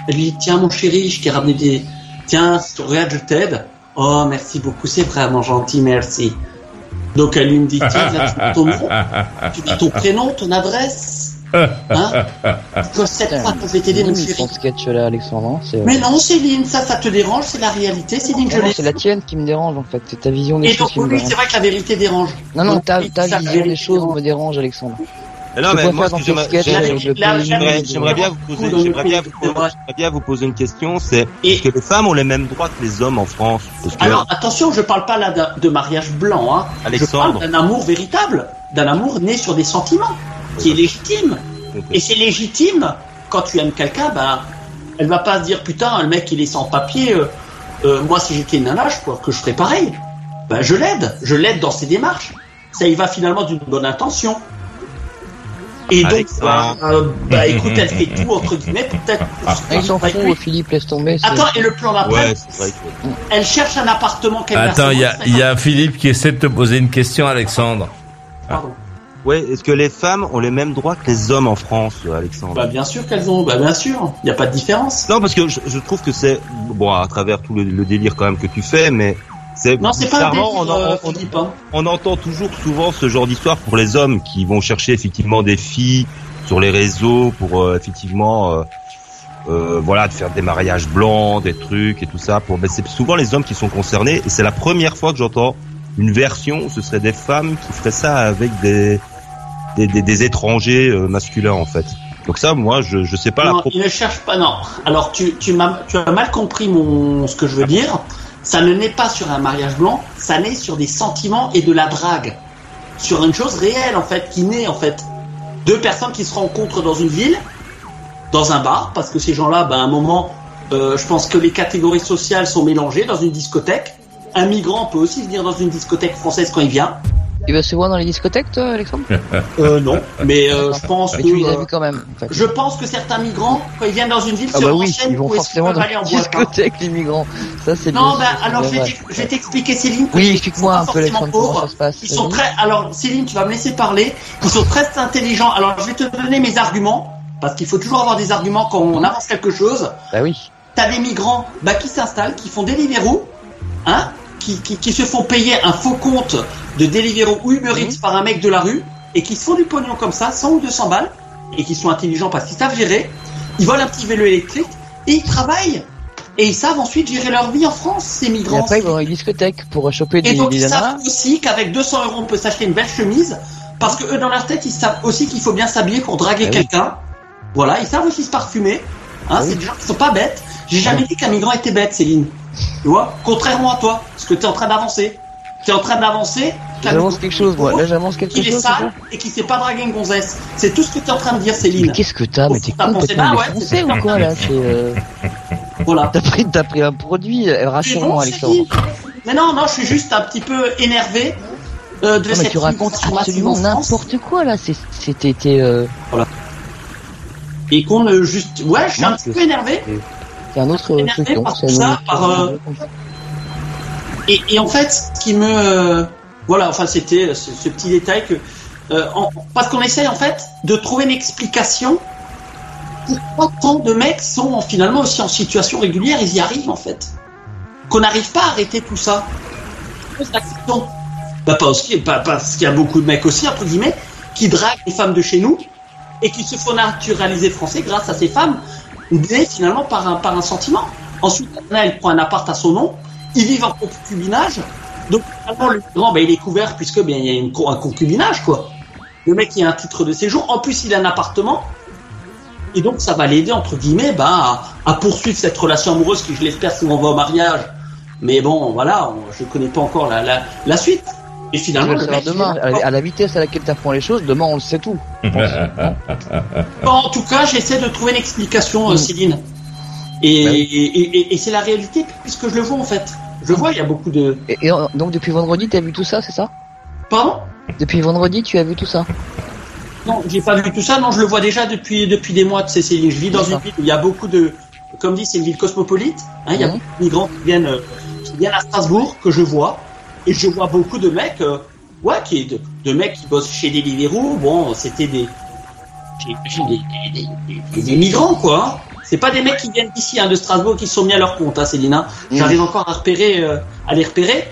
Elle lui dit tiens mon chéri, je t'ai ramené des. Tiens, regarde, je t'aide. Oh merci beaucoup, c'est vraiment gentil, merci. Donc elle lui me dit tiens, là, tu nom, tu dis ton prénom, ton adresse. Hein fois, je vais t'aider, mon chéri. ton sketch là, Alexandre. c'est- Mais non, Céline, ça, ça te dérange, c'est la réalité, Céline, l'ai. c'est la tienne qui me dérange en fait, c'est ta vision des Et choses donc, qui me oui, c'est vrai que la vérité dérange. Non, non, Donc, ta, ta ça, vision des choses me dérange, Alexandre. Mais non, mais moi, j'aimerais- bien vous poser, j'aimerais bien vous poser- j'aimerais bien vous poser une question, c'est est-ce que les femmes ont les mêmes droits que les hommes en France? Parce que Alors, attention, je parle pas là de mariage blanc, hein. Alexandre. Je parle d'un amour véritable, d'un amour né sur des sentiments, qui est légitime. Et c'est légitime, quand tu aimes quelqu'un, ben, elle va pas se dire, putain, le mec, il est sans papier, euh, euh, moi, si j'étais une nana, je crois que je ferais pareil. Ben, je l'aide, je l'aide dans ses démarches. Ça y va finalement d'une bonne intention. Et donc, ben, euh, bah, écoute, elle fait tout, entre guillemets, peut-être. Il s'en fout, Philippe, laisse tomber. Attends, et le plan d'après, Ouais, elle cherche un appartement qu'elle va Attends, il y a, se- il y a Philippe qui essaie de te poser une question, Alexandre. Pardon. Ouais, est-ce que les femmes ont les mêmes droits que les hommes en France, Alexandre Bah, bien sûr qu'elles ont, bah, bien sûr. Il n'y a pas de différence. Non, parce que je, je trouve que c'est bon à travers tout le, le délire quand même que tu fais, mais Non, c'est pas un délire, on, en- euh, on- Philippe, hein. on entend toujours souvent ce genre d'histoire pour les hommes qui vont chercher effectivement des filles sur les réseaux pour euh, effectivement euh, euh, voilà de faire des mariages blancs, des trucs et tout ça. Pour mais c'est souvent les hommes qui sont concernés et c'est la première fois que j'entends une version. où Ce serait des femmes qui feraient ça avec des des, des, des étrangers euh, masculins en fait. Donc ça, moi, je je sais pas la Non, pro- il ne cherche pas. Non. Alors, tu, tu, m'as, tu as mal compris mon, ce que je veux dire. Ça ne naît pas sur un mariage blanc, ça naît sur des sentiments et de la drague. Sur une chose réelle, en fait, qui naît, en fait. Deux personnes qui se rencontrent dans une ville, dans un bar, parce que ces gens-là, ben, à un moment, euh, je pense que les catégories sociales sont mélangées dans une discothèque. Un migrant peut aussi venir dans une discothèque française quand il vient. Tu vas se voir dans les discothèques, toi, Alexandre Euh, non. Mais euh, je pense Mais que. tu les as euh, vus quand même. en fait. Je pense que certains migrants, quand ils viennent dans une ville, Ah se bah oui, renseignent ils vont où est-ce qu'ils forcément peuvent dans aller en les boîte. hein. discothèques, les migrants. Ça, c'est Non, bien, ben c'est alors je vais vrai. t'ex- je vais t'expliquer Céline. que Oui, ils explique-moi un pas peu, forcément Alexandre, comment pauvres. ça se passe. Ils sont très. Alors Céline, tu vas me laisser parler. Ils sont très intelligents. Alors je vais te donner mes arguments parce qu'il faut toujours avoir des arguments quand on avance quelque chose. Bah oui. T'as des migrants bah, qui s'installent, qui font Deliveroo, hein, qui, qui, qui se font payer un faux compte de Deliveroo ou Uber Eats par un mec de la rue et qui se font du pognon comme ça, 100 ou 200 balles, et qui sont intelligents parce qu'ils savent gérer. Ils volent un petit vélo électrique et ils travaillent. Et ils savent ensuite gérer leur vie en France, ces Et migrants. après, ils vont dans les discothèques pour choper Et des, donc des ils savent aussi qu'avec 200 euros on peut s'acheter une belle chemise parce que eux dans leur tête ils savent aussi qu'il faut bien s'habiller pour draguer Ah oui. quelqu'un. Voilà, ils savent aussi se parfumer. Hein, Ah c'est oui. des gens qui sont pas bêtes. J'ai jamais dit qu'un migrant était bête, Céline. Tu vois, contrairement à toi, parce que tu es en train d'avancer. Tu es en train d'avancer. J'avance quelque chose, moi. Là, j'avance quelque est chose. c'est sale ça et qui sait pas draguer une gonzesse. C'est tout ce que tu es en train de dire, Céline. Mais qu'est-ce que t'as Mais t'es complètement bah ouais, défoncé c'est- ou quoi, là euh, Voilà. T'as pris, t'as pris un produit, euh, rassure-moi, Alexandre. Mais non, non, je suis juste un petit peu énervé euh, de Non, mais cette tu racontes absolument n'importe quoi, là. C'était, euh, Et qu'on ne juste. Ouais, je suis un petit peu énervé. C'est un autre euh, non par ça, par, euh, Et, et en fait, ce qui me. euh, Voilà, enfin, c'était ce, ce petit détail que. euh, en- parce qu'on essaye, en fait, de trouver une explication. Pourquoi tant de mecs sont en- finalement aussi en situation régulière Ils y arrivent, en fait. Qu'on n'arrive pas à arrêter tout ça. Question. Bah, parce qu'il pas- parce qu'il y a beaucoup de mecs aussi, entre guillemets, qui draguent les femmes de chez nous et qui se font naturaliser français grâce à ces femmes, finalement par un, par un sentiment. Ensuite, la nana, elle prend un appart à son nom. Ils vivent en concubinage. Donc, finalement, le grand, ben, il est couvert puisque bien, il y a un concubinage, quoi. Le mec, il a un titre de séjour. En plus, il a un appartement. Et donc, ça va l'aider, entre guillemets, ben, à, à poursuivre cette relation amoureuse qui, je l'espère, si on va au mariage. Mais bon, voilà, on- je connais pas encore la, la, la suite. Et finalement, le mec, demain. il- À la vitesse à laquelle tu apprends les choses, demain on le sait tout. Bon, en tout cas, j'essaie de trouver une explication, euh, Céline. Et, Bah et, et- et c'est la réalité puisque je le vois en fait. Je vois, il y a beaucoup de. Et, et, donc depuis vendredi, tu as vu tout ça, c'est ça? Pardon? Depuis vendredi, tu as vu tout ça? Non, j'ai pas vu tout ça. Non, je le vois déjà depuis depuis des mois. Tu sais, Céline. Je vis dans une ville où il y a beaucoup de, comme dit, c'est une ville cosmopolite. Hein, il y a Mhm. beaucoup de migrants qui viennent, euh, qui viennent à Strasbourg que je vois, et je vois beaucoup de mecs, euh, ouais, qui de, de mecs qui bossent chez Deliveroo. Bon, c'était des, des, des, des- des- migrants quoi. hein. C'est pas des mecs qui viennent d'ici, hein, de Strasbourg, qui se sont mis à leur compte, hein, Céline. hein. J'arrive encore à repérer, euh, à les repérer.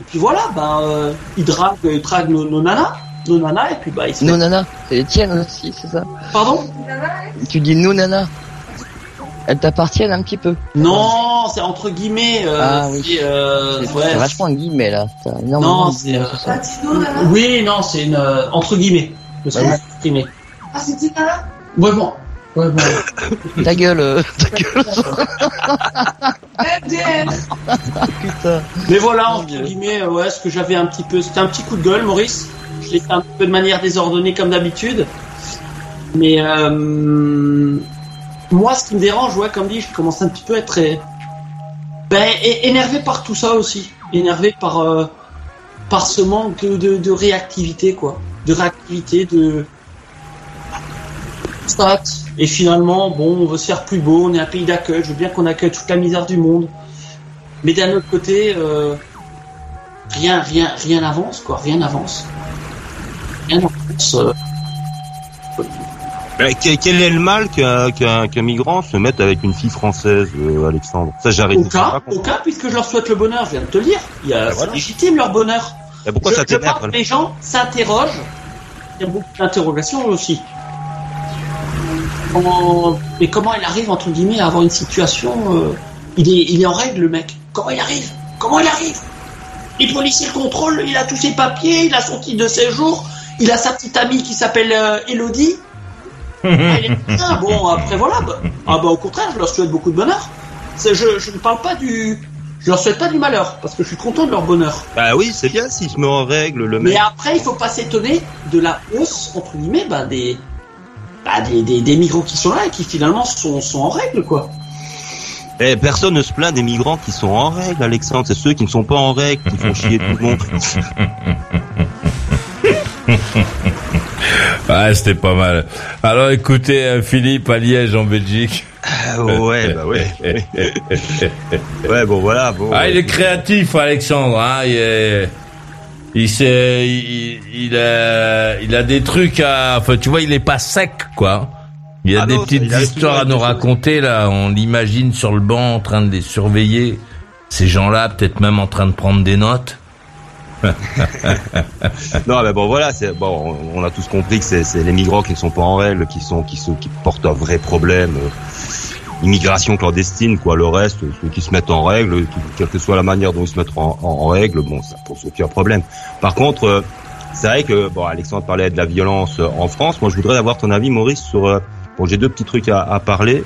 Et puis voilà, ben, euh, ils draguent, ils draguent nos, nos nanas, nos nanas, et puis bah ils se Nous nana, c'est les tiennes aussi, c'est ça? Pardon? Tu dis nous nana. Elles t'appartiennent un petit peu. Non, c'est entre guillemets. Euh, Ah oui. c'est, euh, C'est ouais. vachement un guillemets là. Non, c'est. euh, oui, non, c'est une euh, entre guillemets. Je me suis exprimé. Ah, c'est Tina Ouais bon. Ouais bon. Ta gueule, euh, ta gueule. Putain. Mais voilà, entre guillemets, euh, ouais, ce que j'avais un petit peu, c'était un petit coup de gueule, Maurice. Je l'ai fait un peu de manière désordonnée comme d'habitude. Mais euh, moi, ce qui me dérange, ouais, comme dit, je commence un petit peu à être euh, ben, énervé par tout ça aussi, énervé par euh, par ce manque de, réactivité, quoi, de réactivité, de stats. Et finalement, bon, on veut se faire plus beau, on est un pays d'accueil, je veux bien qu'on accueille toute la misère du monde. Mais d'un autre côté, euh, rien, rien, rien n'avance, quoi, rien n'avance. Rien n'avance. Mais que- quel est le mal qu'un migrant se mette avec une fille française, euh, Alexandre? Ça, j'arrive. Aucun, aucun, puisque je leur souhaite le bonheur, je viens de te le dire. Il y a, c'est légitime leur bonheur. Pourquoi je, ça t'énerve les gens s'interrogent. Il y a beaucoup d'interrogations aussi. Comment, mais comment il arrive, entre guillemets, à avoir une situation. euh, il, est, il est en règle, le mec. Comment il arrive? Comment il arrive? Les policiers le contrôlent, il a tous ses papiers, il a son titre de séjour, il a sa petite amie qui s'appelle euh, Elodie. Bon, après voilà. bah- ah bah au contraire, je leur souhaite beaucoup de bonheur. Je, je ne parle pas du. Je leur souhaite pas du malheur, parce que je suis content de leur bonheur. Bah oui, c'est bien s'il se met en règle, le mec. Mais après, il faut pas s'étonner de la hausse, entre guillemets, bah, des, bah, des, des, des migrants qui sont là et qui finalement sont, sont en règle, quoi. Eh, personne ne se plaint des migrants qui sont en règle, Alexandre. C'est ceux qui ne sont pas en règle qui font chier tout le monde. Ah, c'était pas mal. Alors écoutez, euh, Philippe à Liège en Belgique. ouais, bah ouais. ouais, bon voilà. Bon, Ah, il est créatif, Alexandre. Hein, il, est- il, sait- il, il a, il a des trucs à. Enfin, tu vois, il est pas sec, quoi. Il y a Ah des non, petites histoires à nous raconter là. On l'imagine sur le banc, en train de les surveiller. Ces gens-là, peut-être même en train de prendre des notes. non, mais bon, voilà, c'est bon. On a tous compris que c'est les migrants qui ne sont pas en règle, qui sont qui sont qui portent un vrai problème. euh, immigration clandestine, quoi. Le reste, ceux qui se mettent en règle, quelle que soit la manière dont ils se mettent en, en- en règle, bon, ça pose aucun problème. Par contre, euh, c'est vrai que bon, Alexandre parlait de la violence euh, en France. Moi, je voudrais avoir ton avis, Maurice, sur. euh, bon, j'ai deux petits trucs à, à parler.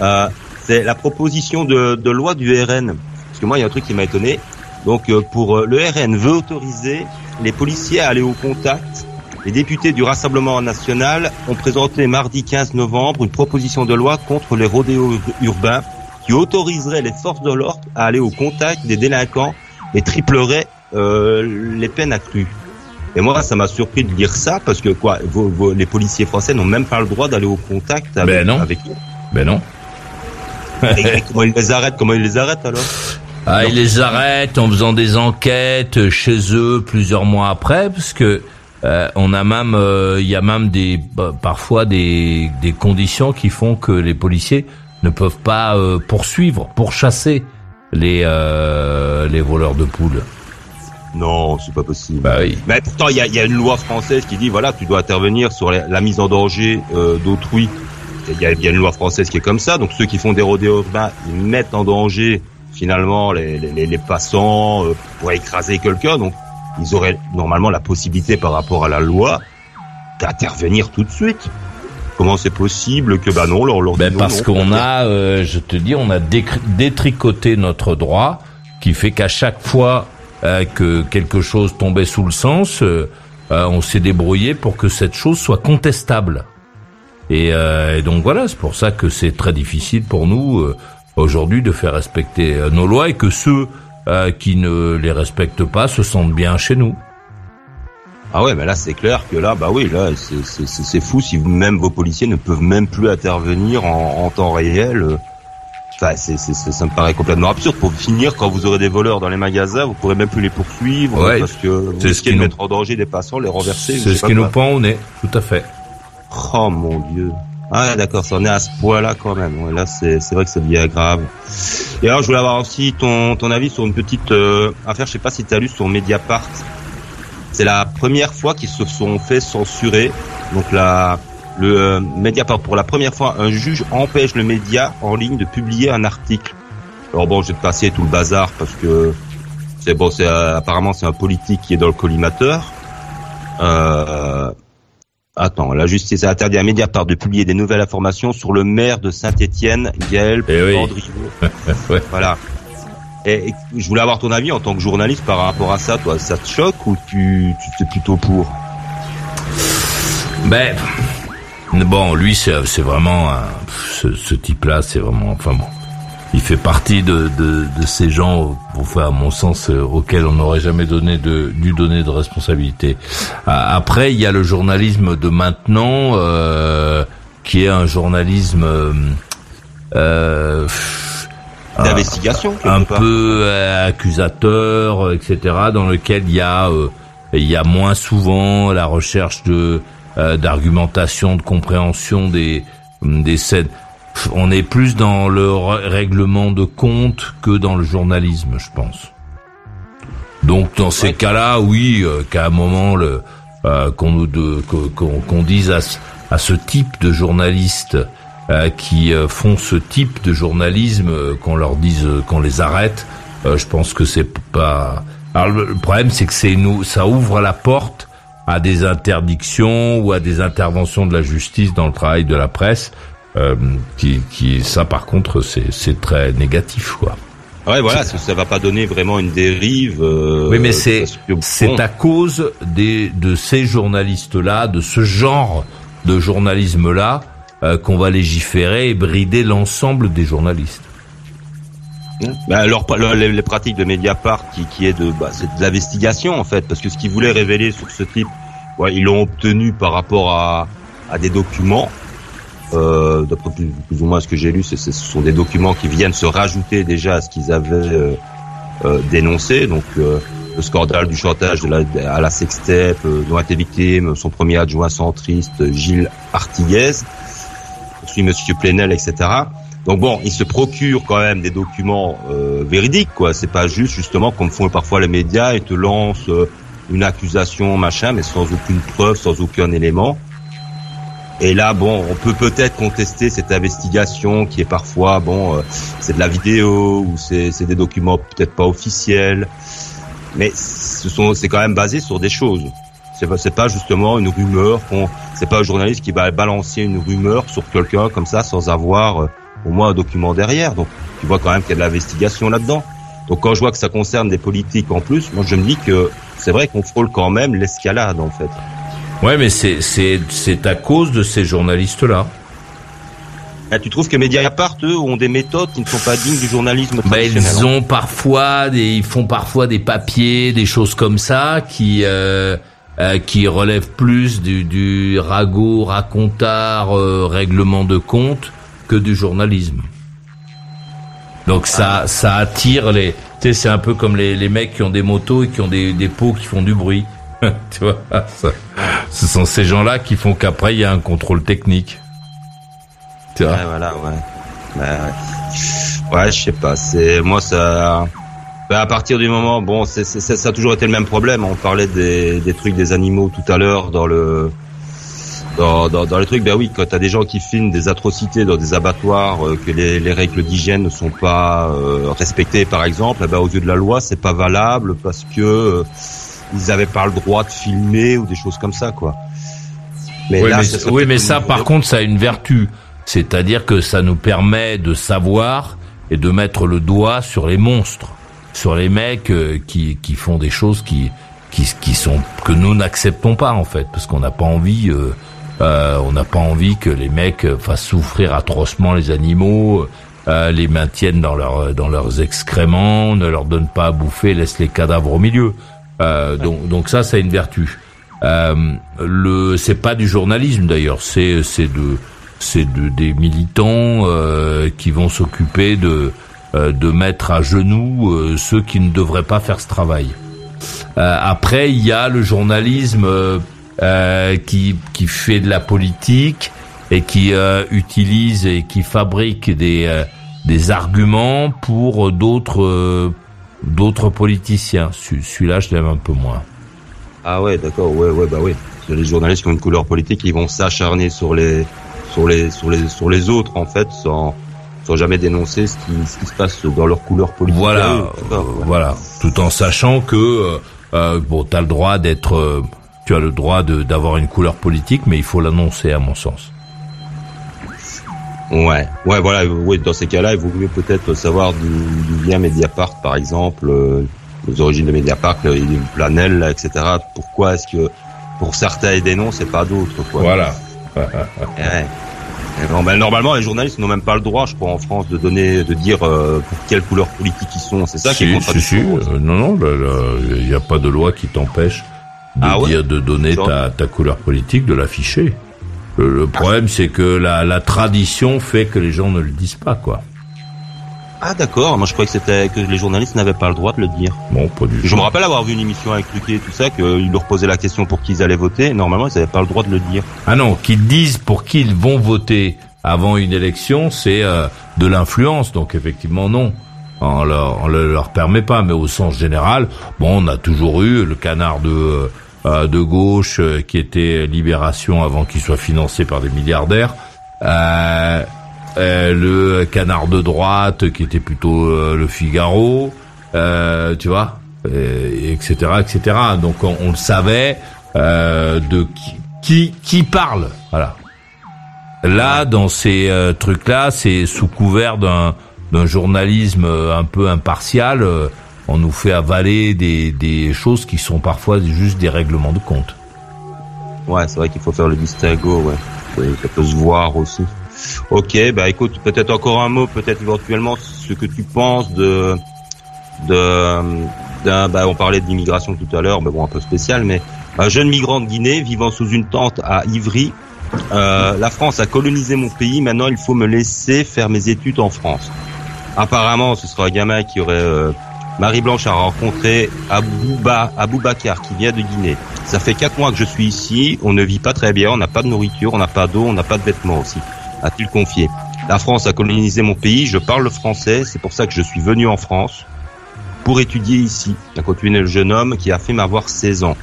Euh, c'est la proposition de, de loi du RN. Parce que moi, il y a un truc qui m'a étonné. Donc, euh, pour euh, le RN veut autoriser les policiers à aller au contact. Les députés du Rassemblement national ont présenté mardi 15 novembre une proposition de loi contre les rodéos ur- urbains qui autoriserait les forces de l'ordre à aller au contact des délinquants et triplerait euh, les peines accrues. Et moi, ça m'a surpris de lire ça parce que quoi, vos- vos- les policiers français n'ont même pas le droit d'aller au contact avec, Ben non. avec. Ben non. Et comment ils les arrêtent Comment ils les arrêtent alors? Ah, ils les arrêtent en faisant des enquêtes chez eux plusieurs mois après, parce que euh, on a même, euh, il y a même des bah, parfois des, des conditions qui font que les policiers ne peuvent pas euh, poursuivre, pourchasser les euh, les voleurs de poules. Non, c'est pas possible. Bah oui. Mais pourtant, il y a, y a une loi française qui dit voilà, tu dois intervenir sur la, la mise en danger euh, d'autrui il y, a, y a une loi française qui est comme ça. Donc ceux qui font des rodéos urbains, ils mettent en danger finalement les, les, les passants euh, pour écraser quelqu'un. Donc ils auraient normalement la possibilité par rapport à la loi d'intervenir tout de suite. Comment c'est possible que bah non, leur, leur Ben parce qu'on a, euh, je te dis, on a détricoté notre droit, qui fait qu'à chaque fois euh, que quelque chose tombait sous le sens, euh, euh, on s'est débrouillé pour que cette chose soit contestable. Et, euh, et donc voilà, c'est pour ça que c'est très difficile pour nous euh, aujourd'hui de faire respecter euh, nos lois et que ceux euh, qui ne les respectent pas se sentent bien chez nous. Ah ouais, mais là c'est clair que là, bah oui, là c'est- fou si même vos policiers ne peuvent même plus intervenir en, en temps réel. Enfin, ça me paraît complètement absurde. Pour finir, quand vous aurez des voleurs dans les magasins, vous pourrez même plus les poursuivre Ouais, parce que vous c'est ce qui de nous- mettre en danger des passants, les renverser. C'est ce qui nous pend au nez, tout à fait. Oh mon dieu. Ah d'accord, ça en est à ce point-là quand même. Ouais, là c'est vrai que ça devient grave. Et alors je voulais avoir aussi ton ton avis sur une petite euh, affaire. Je sais pas si tu as lu sur Mediapart. C'est la première fois qu'ils se sont fait censurer. Donc la le euh, Mediapart pour la première fois un juge empêche le média en ligne de publier un article. Alors bon, te passer tout le bazar parce que c'est bon, c'est euh, apparemment c'est un politique qui est dans le collimateur. Euh, Attends, la justice a interdit à Mediapart de publier des nouvelles informations sur le maire de Saint-Étienne, Gaël Eh oui. Voilà. Et, et je voulais avoir ton avis en tant que journaliste par rapport à ça. Toi, ça te choque ou tu, tu es plutôt pour? Ben bon, lui c'est c'est vraiment un- ce, ce type-là, c'est vraiment enfin bon. Il fait partie de, de, de ces gens, pour faire à mon sens, euh, auxquels on n'aurait jamais donné de, dû donner de responsabilité. Après, il y a le journalisme de maintenant, euh, qui est un journalisme euh, un- D'investigation, un peu accusateur, etc., dans lequel il y a euh, il y a moins souvent la recherche de d'argumentation, de compréhension des des scènes. On est plus dans le règlement de compte que dans le journalisme, je pense. Donc dans ces cas-là, oui, euh, qu'à un moment le euh, qu'on nous de- que- qu'on dise à, ce- à ce type de journalistes euh, qui euh, font ce type de journalisme, qu'on leur dise qu'on les arrête, euh, je pense que c'est pas. Alors le, le problème, c'est que c'est nous, ça ouvre la porte à des interdictions ou à des interventions de la justice dans le travail de la presse, euh, qui, qui ça par contre c'est très négatif quoi. Ouais, voilà, ça, ça va pas donner vraiment une dérive. euh, Oui, mais c'est bon, c'est à cause des de ces journalistes-là, de ce genre de journalisme-là, euh, qu'on va légiférer et brider l'ensemble des journalistes. Bah, alors, pas- le- les, les pratiques de Mediapart qui, qui est de, bah, c'est de l'investigation en fait, parce que ce qu'ils voulaient révéler sur ce type, ouais, ils l'ont obtenu par rapport à, à des documents. Euh, D'après plus, ou moins ce que j'ai lu, ce sont des documents qui viennent se rajouter déjà à ce qu'ils avaient euh, euh, dénoncé. Donc euh, le scandale du chantage de la, à la sextape, euh, dont a été victime son premier adjoint centriste Gilles Artiguez, puis Monsieur Plenel, etc. Donc bon, ils se procurent quand même des documents euh, véridiques, quoi. C'est pas juste justement comme font parfois les médias et te lancent une accusation, machin, mais sans aucune preuve, sans aucun élément. Et là, bon, on peut peut-être contester cette investigation qui est parfois, bon, euh, c'est de la vidéo ou c'est des documents peut-être pas officiels, mais ce sont, c'est quand même basé sur des choses. C'est pas, pas justement une rumeur. qu'on- C'est pas un journaliste qui va balancer une rumeur sur quelqu'un comme ça sans avoir euh, au moins un document derrière. Donc, tu vois quand même qu'il y a de l'investigation là-dedans. Donc, quand je vois que ça concerne des politiques en plus, moi je me dis que c'est vrai qu'on frôle quand même l'escalade en fait. Ouais, mais c'est c'est c'est à cause de ces journalistes-là. Ah, tu trouves que Mediapart, eux, ont des méthodes qui ne sont pas dignes du journalisme Bah, traditionnel ils hein ont parfois des, ils font parfois des papiers, des choses comme ça qui euh, euh, qui relèvent plus du, du ragot, racontard, euh, règlement de compte que du journalisme. Donc ça ça attire les, tu sais c'est un peu comme les, les mecs qui ont des motos et qui ont des, des pots qui font du bruit. tu vois, ce sont ces gens-là qui font qu'après il y a un contrôle technique. Tu vois. Ouais, voilà, ouais. Ouais, je sais pas. C'est moi ça. ben, à partir du moment, bon, ça a toujours été le même problème. On parlait des, trucs des animaux tout à l'heure dans le dans, dans, les trucs, ben oui, quand t'as des gens qui filment des atrocités dans des abattoirs, euh, que les, les règles d'hygiène ne sont pas euh, respectées, par exemple, eh ben aux yeux de la loi, c'est pas valable parce que euh, ils avaient pas le droit de filmer ou des choses comme ça, quoi. Mais oui, mais, oui, mais ça, par contre, ça a une vertu, c'est-à-dire que ça nous permet de savoir et de mettre le doigt sur les monstres, sur les mecs qui, qui font des choses qui qui, qui sont que nous n'acceptons pas en fait, parce qu'on n'a pas envie. Euh, euh, on n'a pas envie que les mecs fassent souffrir atrocement les animaux, euh, les maintiennent dans, leur, dans leurs excréments, ne leur donnent pas à bouffer, laissent les cadavres au milieu. Euh, donc, donc ça, ça a une vertu. Euh, le, c'est pas du journalisme d'ailleurs, c'est c'est de c'est de, des militants euh, qui vont s'occuper de euh, de mettre à genoux ceux qui ne devraient pas faire ce travail. après, il y a le journalisme euh, qui, qui fait de la politique et qui euh, utilise et qui fabrique des, euh, des arguments pour d'autres d'autres politiciens. Celui-là, je l'aime un peu moins. Ah ouais, d'accord, ouais, ouais, bah oui. Les journalistes qui ont une couleur politique, ils vont s'acharner sur les, sur les, sur les, sur les autres en fait, sans, sans jamais dénoncer ce qui, ce qui se passe dans leur couleur politique. Voilà, voilà, tout en sachant que euh, bon, t'as le droit d'être tu as le droit d'avoir une couleur politique, mais il faut l'annoncer à mon sens. Ouais, ouais, voilà, ouais, dans ces cas-là, il vaut mieux peut-être savoir d'où vient Mediapart, par exemple, euh, les origines de Mediapart, le, Planel, etc. Pourquoi est-ce que pour certains et des noms, c'est pas d'autres, quoi? Voilà. ouais. Ben, normalement, les journalistes n'ont même pas le droit, je crois, en France, de donner, de dire euh, pour quelle couleur politique ils sont. C'est ça qui est. Si, si. Euh, non, non, il n'y a pas de loi qui t'empêche de ah dire de donner ta, ta, couleur politique, de l'afficher. Le, problème, c'est que la, la, tradition fait que les gens ne le disent pas, quoi. Ah d'accord, moi je croyais que c'était que les journalistes n'avaient pas le droit de le dire. Bon, pas du Je me rappelle avoir vu une émission avec Luquet et tout ça, qu'ils leur posaient la question pour qui ils allaient voter. Normalement, ils n'avaient pas le droit de le dire. Ah non, qu'ils disent pour qui ils vont voter avant une élection, c'est euh, de l'influence. Donc effectivement, non on leur, le leur permet pas, mais au sens général, bon, on a toujours eu le canard de euh, de gauche euh, qui était Libération avant qu'il soit financé par des milliardaires, euh, le canard de droite qui était plutôt le Figaro, tu vois, etc., etc. Donc on, le savait de qui, qui, qui parle, voilà. Là, dans ces trucs-là, c'est sous couvert d'un d'un journalisme euh, un peu impartial, euh, on nous fait avaler des, des choses qui sont parfois juste des règlements de compte. Ouais, c'est vrai qu'il faut faire le distinguo, ouais. Ça peut se voir aussi. Ok, bah écoute, peut-être encore un mot, peut-être éventuellement ce que tu penses de de d'un, bah on parlait d'immigration tout à l'heure, mais bon un peu spécial, mais un jeune migrant de Guinée vivant sous une tente à Ivry. Euh, la France a colonisé mon pays, maintenant il faut me laisser faire mes études en France. Apparemment, ce sera un gamin qui aurait euh, Marie Blanche a rencontré Abouba, Bakar qui vient de Guinée. Ça fait quatre mois que je suis ici. On ne vit pas très bien. On n'a pas de nourriture, on n'a pas d'eau, on n'a pas de vêtements aussi. A-t-il confié La France a colonisé mon pays. Je parle le français. C'est pour ça que je suis venu en France pour étudier ici. A continué le jeune homme qui a fait m'avoir 16 ans.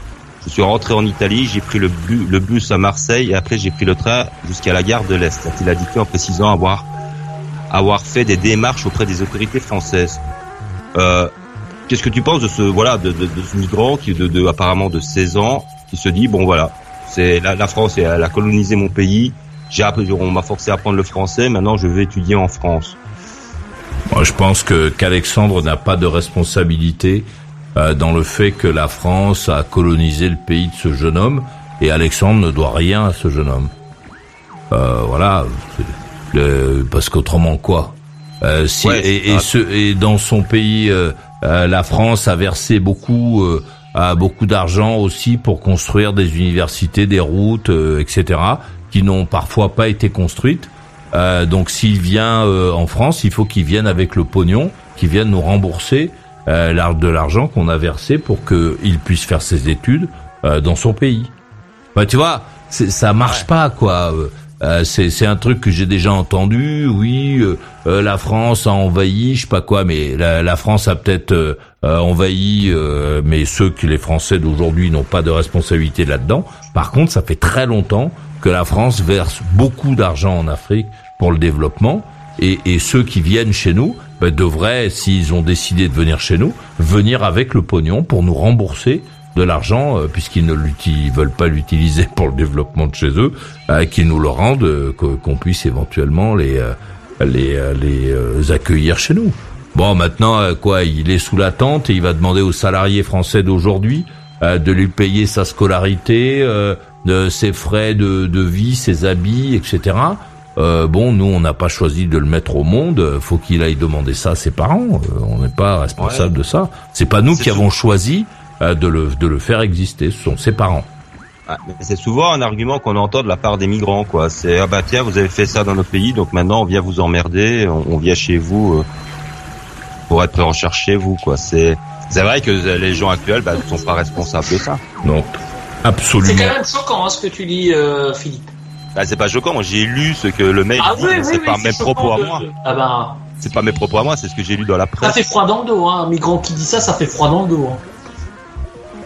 Je suis rentré en Italie. J'ai pris le, bus à Marseille et après j'ai pris le train jusqu'à la gare de l'Est. A-t-il indiqué en précisant avoir avoir fait des démarches auprès des autorités françaises. Euh, Qu'est-ce que tu penses de ce voilà de, de, de ce migrant qui de, de, apparemment de 16 ans qui se dit bon voilà c'est la, la, France elle a colonisé mon pays j'ai on m'a forcé à apprendre le français maintenant je vais étudier en France. Moi je pense que qu'Alexandre n'a pas de responsabilité euh, dans le fait que la France a colonisé le pays de ce jeune homme et Alexandre ne doit rien à ce jeune homme. Euh, voilà parce qu'autrement quoi? Euh, si, et, et, ce, et, dans son pays, euh, euh, la France a versé beaucoup, euh, a beaucoup d'argent aussi pour construire des universités, des routes, etc., qui n'ont parfois pas été construites. donc, s'il vient en France, il faut qu'il vienne avec le pognon, qu'il vienne nous rembourser de l'argent qu'on a versé pour qu'il puisse faire ses études dans son pays. Bah, tu vois, ça marche pas quoi. Euh, c'est un truc que j'ai déjà entendu. Oui, euh, euh, la France a envahi, je sais pas quoi, mais la, la France a peut-être envahi, mais ceux que les Français d'aujourd'hui n'ont pas de responsabilité là-dedans. Par contre, ça fait très longtemps que la France verse beaucoup d'argent en Afrique pour le développement et, et ceux qui viennent chez nous ben, devraient, s'ils ont décidé de venir chez nous, venir avec le pognon pour nous rembourser de l'argent euh, puisqu'ils ne veulent pas l'utiliser pour le développement de chez eux, euh, qu'ils nous le rendent, euh, qu'on puisse éventuellement les les, les accueillir chez nous. Bon, maintenant, quoi, il est sous la tente et il va demander aux salariés français d'aujourd'hui de lui payer sa scolarité, ses frais de, de vie, ses habits, etc. Euh, bon, nous, on n'a pas choisi de le mettre au monde. Faut qu'il aille demander ça à ses parents. Euh, on n'est pas responsable de ça. C'est pas nous qui avons choisi de le de le faire exister. Ce sont ses parents. Ah, C'est souvent un argument qu'on entend de la part des migrants, quoi. C'est ah bah tiens, vous avez fait ça dans notre pays, donc maintenant on vient vous emmerder, on, on vient chez vous euh, pour être en charge chez vous, quoi. C'est c'est vrai que les gens actuels, bah, ne sont pas responsables de ça. Non, C'est absolument. quand même choquant hein, ce que tu dis, euh, Philippe. Bah, c'est pas choquant. Moi, j'ai lu ce que le mail Ah dit, oui, oui, c'est oui, pas c'est mes propos à moi. Ah bah, C'est pas mes propos à moi, c'est ce que j'ai lu dans la ça presse. fait froid dans le dos, hein. Un migrant qui dit ça, ça fait froid dans le dos. hein.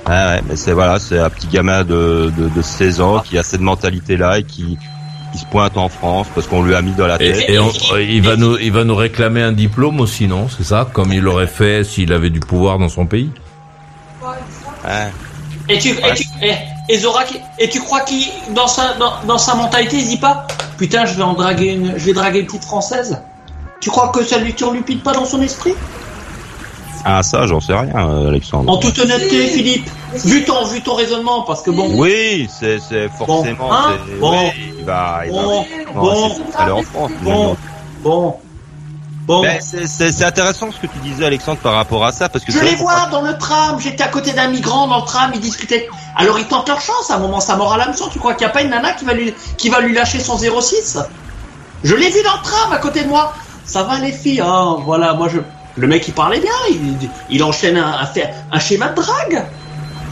Ouais, ouais, mais c'est voilà, c'est un petit gamin de, de, de 16 ans qui a cette mentalité-là et qui, qui se pointe en France parce qu'on lui a mis dans la tête. Et, et on- euh, il va nous il va nous réclamer un diplôme aussi, non? C'est ça, comme il l'aurait fait s'il avait du pouvoir dans son pays? Ouais. Et tu, et tu, et, et Zora, qui- et tu crois qu'il, dans sa, dans, dans sa mentalité, il dit pas, putain, je vais en draguer une, je vais draguer une petite française? Tu crois que ça lui turlupine pas dans son esprit? Ah ça, j'en sais rien, euh, Alexandre. En toute honnêteté, Philippe, vu ton, vu ton raisonnement, parce que bon. Oui, c'est forcément. Bon, hein Bon. oui, il va, il va. Bon, Non, bon, aller en France. bon, bon, bon. C'est- intéressant ce que tu disais, Alexandre, par rapport à ça, parce que Je les vois dans le tram, j'étais à côté d'un migrant dans le tram, ils discutaient. Alors ils tentent leur chance, à un moment ça mord à l'hameçon, tu crois qu'il n'y a pas une nana qui va lui, qui va lui lâcher son 06 Je l'ai vu dans le tram à côté de moi. Ça va les filles, hein, voilà, moi je... Le mec il parlait bien, il, il enchaîne un, un, un schéma de drague.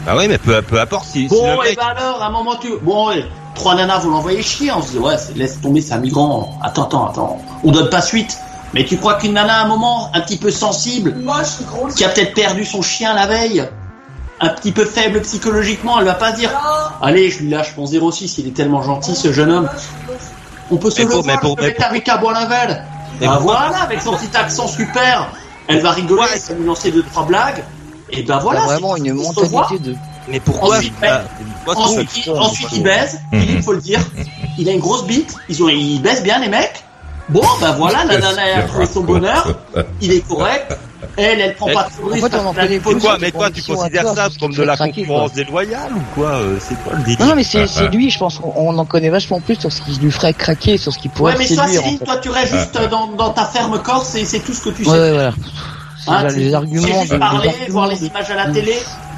Ah oui, mais peu, peu importe si, si Bon, le et mec- ben alors, à un moment tu... Bon, ouais, trois nanas vous l'envoyez chier, on se dit ouais, laisse tomber, c'est un migrant. Attends, attends, attends, on donne pas suite. Mais tu crois qu'une nana à un moment un petit peu sensible, qui a peut-être perdu son chien la veille, un petit peu faible psychologiquement, elle va pas se dire Allez, je lui lâche mon 06, il est tellement gentil ce jeune homme. On peut se Mais le pour- voir, mais pour- je mais mettre avec un bois lavel. Mais Bah pourquoi- voilà, avec son petit accent super, elle va rigoler, elle va nous lancer deux trois blagues. Et ben voilà. Vraiment c'est- une mentalité de. Mais pourquoi Ensuite, ah, pourquoi Ensuite, il, ensuite, il baise, il faut le dire. Il a une grosse bite. Ils ont, ils baissent bien les mecs. Bon, ben voilà, la nana elle a trouvé son bonheur. Il est correct. Elle, elle prend Elle- pas de risque. En fait, Quoi, mais toi, tu considères toi, ça comme de la concurrence déloyale ou quoi euh, C'est quoi le délire Non, non, mais c'est c'est lui, je pense qu'on on en connaît vachement plus sur ce qui lui ferait craquer, sur ce qui pourrait Ouais, mais toi, Céline, fait. toi, tu restes juste dans, dans ta ferme corse et c'est tout ce que tu sais. Ouais, ouais, voilà. C'est Hein, les arguments. c'est juste les parler, voir les images à la télé.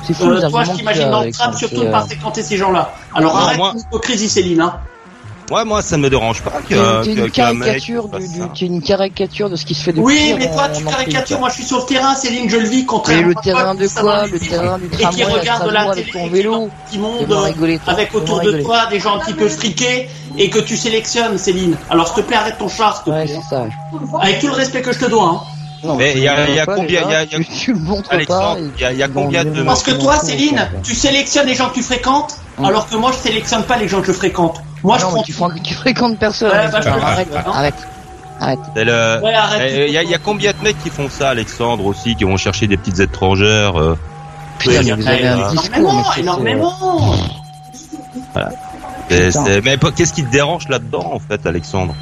C'est fou, Euh, les toi, je t'imagine dans le tram, surtout de pas euh, fréquenter ces gens-là. Alors arrête moi- ton hypocrisie, Céline. Hein. Ouais, moi, ça ne me dérange pas que, T'es une mec caricature fasse du, du- ça. t'es une caricature de ce qui se fait de Oui, mais toi, en- tu caricatures. Moi, je suis sur le terrain, Céline, je le vis, Mais contrairement le terrain toi, de qui quoi Le terrain du Et qui tramway regarde la télé, avec ton qui vélo. Rigoler, toi avec autour de toi des gens un petit peu friqués et que tu sélectionnes, Céline. Alors, s'il te plaît, arrête ton char, s'il te Ouais, plaît. c'est ça. ouais. Avec tout le respect que je te dois. Non, Mais il y a- y combien- il y a- y tu- Tu. Alexandre, il y a, y combien de Parce que tu toi, Céline, tu sélectionnes les gens que tu fréquentes, alors que moi, je sélectionne pas les gens que je fréquente. Moi, je Non, mais prends. tu, fréquentes- tu fréquentes personne. Ouais, bah, je arrête, te arrête, arrête, arrête. C'est le- Ouais, arrête. Eh, Il y, a, il y a combien de mecs qui font ça, Alexandre, aussi, qui vont chercher des petites étrangères euh, Putain, Ouais, mais vous avez un discours, Énormément, énormément. c'est- Mais pas- qu'est-ce qui te dérange là-dedans, en fait, Alexandre?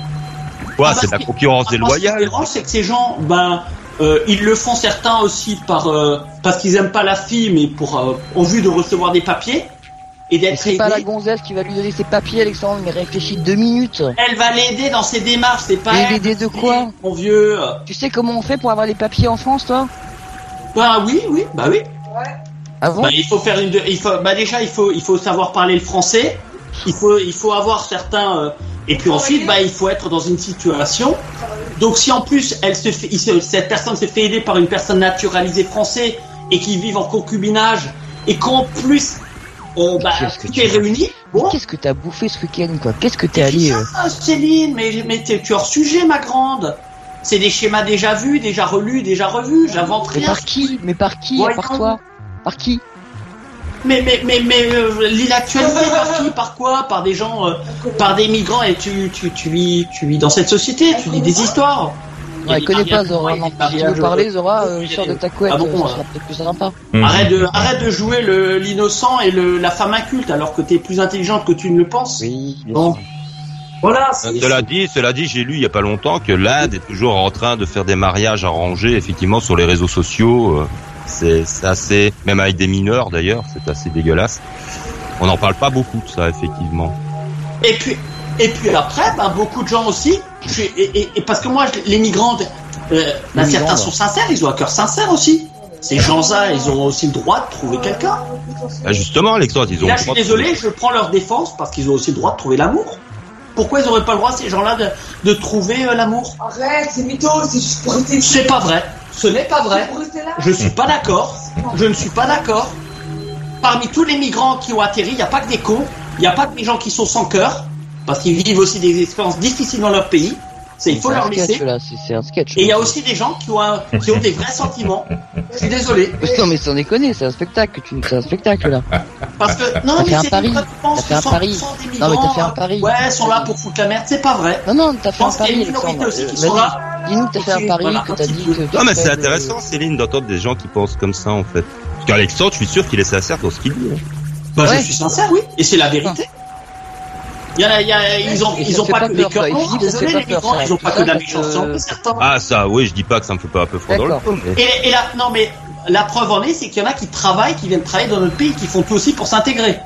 Quoi, Ah, c'est de parce la concurrence Ah, Ce déloyale dérange, c'est que ces gens, ben, euh, ils le font certains aussi par euh, parce qu'ils aiment pas la fille, mais pour euh, en vue de recevoir des papiers et d'être c'est pas la gonzesse qui va lui donner ses papiers, Alexandre, mais réfléchis deux minutes. Elle va l'aider dans ses démarches, c'est pas elle. l'aider de quoi Mon vieux. Tu sais comment on fait pour avoir les papiers en France, toi? Bah oui, oui, bah oui. Ah bon? Bah, il faut faire une, il faut, bah déjà il faut, il faut savoir parler le français. Il faut, il faut avoir certains, euh, et puis ensuite, bah il faut être dans une situation. Donc si en plus elle se fait, cette personne se fait aider par une personne naturalisée français et qui vit en concubinage et qu'en plus, euh, bah, Qu'est-ce que tu veux réuni. Mais Bon, Qu'est-ce que t'as bouffé ce week-end, quoi? Qu'est-ce que t'es allé euh, ça, Céline, mais, mais tu es hors sujet, ma grande. C'est des schémas déjà vus, déjà relus, déjà revus. J'invente Mais rien. par qui? Mais par qui? Voyons. toi? Par qui? Mais mais mais mais euh, lis l'actualité par qui Par quoi Par des gens, euh, par des migrants et tu tu tu vis tu vis dans cette société, tu lis des histoires. Ouais, elle connaît pas Zora, non. Si tu veux parler, Zora, euh, sort de ta couette, Ah bon, euh, ça euh, sera peut-être plus sympa. Arrête de arrête de jouer le l'innocent et le la femme inculte alors que t'es plus intelligente que tu ne le penses. Oui. Bon. Voilà. c'est- Cela dit, cela dit, j'ai lu il y a pas longtemps que l'Inde est toujours en train de faire des mariages arrangés, effectivement, sur les réseaux sociaux. C'est assez, même avec des mineurs d'ailleurs, c'est assez dégueulasse. On n'en parle pas beaucoup de ça, effectivement. Et puis, et puis après, bah, beaucoup de gens aussi, je et, et- et parce que moi, je- les migrants, euh, bah, Les certains migrants, sont sincères, ils ont un cœur sincère aussi. Ces gens-là, ils ont aussi le droit de trouver quelqu'un. Ah, justement, Alexandre, ils ont. là, le je suis droit de- désolé, je prends leur défense parce qu'ils ont aussi le droit de trouver l'amour. Pourquoi ils n'auraient pas le droit, ces gens-là, de, de trouver euh, l'amour? Arrête, c'est mytho, c'est juste pour C'est pas vrai. Ce n'est pas vrai. Je suis pas d'accord. Je ne suis pas d'accord. Parmi tous les migrants qui ont atterri, il n'y a pas que des cons. Il n'y a pas que des gens qui sont sans cœur. Parce qu'ils vivent aussi des expériences difficiles dans leur pays. C'est, il faut leur un sketch, laisser. là, c'est un sketch. Et il y a aussi des gens qui ont, un- qui ont des vrais sentiments. Je suis désolé. Non, mais sans déconner, c'est un spectacle, tu... c'est un spectacle, là. Parce que, non, mais un c'est pari. T'as fait un pari. 100% des Non, mais t'as fait un pari. Ouais, sont là pour foutre la merde. C'est pas vrai. Non, non, t'as fait un pari, Euh, sont vas-y, là. Dis-nous que t'as fait un pari, que un t'as dit que... Non, mais c'est intéressant, Céline, d'entendre des gens qui pensent comme ça, en fait. Parce qu'Alexandre, je suis sûr qu'il est sincère dans ce qu'il dit. hein. Bah, Ouais. je suis sincère, oui. Et c'est la vérité. Il y en a, y a- ils ont, ils pas pas que des cœurs Désolé, les migrants, ils ont pas que de la méchanceté, certains. Ah, ça, oui, je dis pas que ça me fait pas un peu froid dans le dos, mais... Et, et là, non, mais la preuve en est, c'est qu'il y en a qui travaillent, qui viennent travailler dans notre pays, qui font tout aussi pour s'intégrer.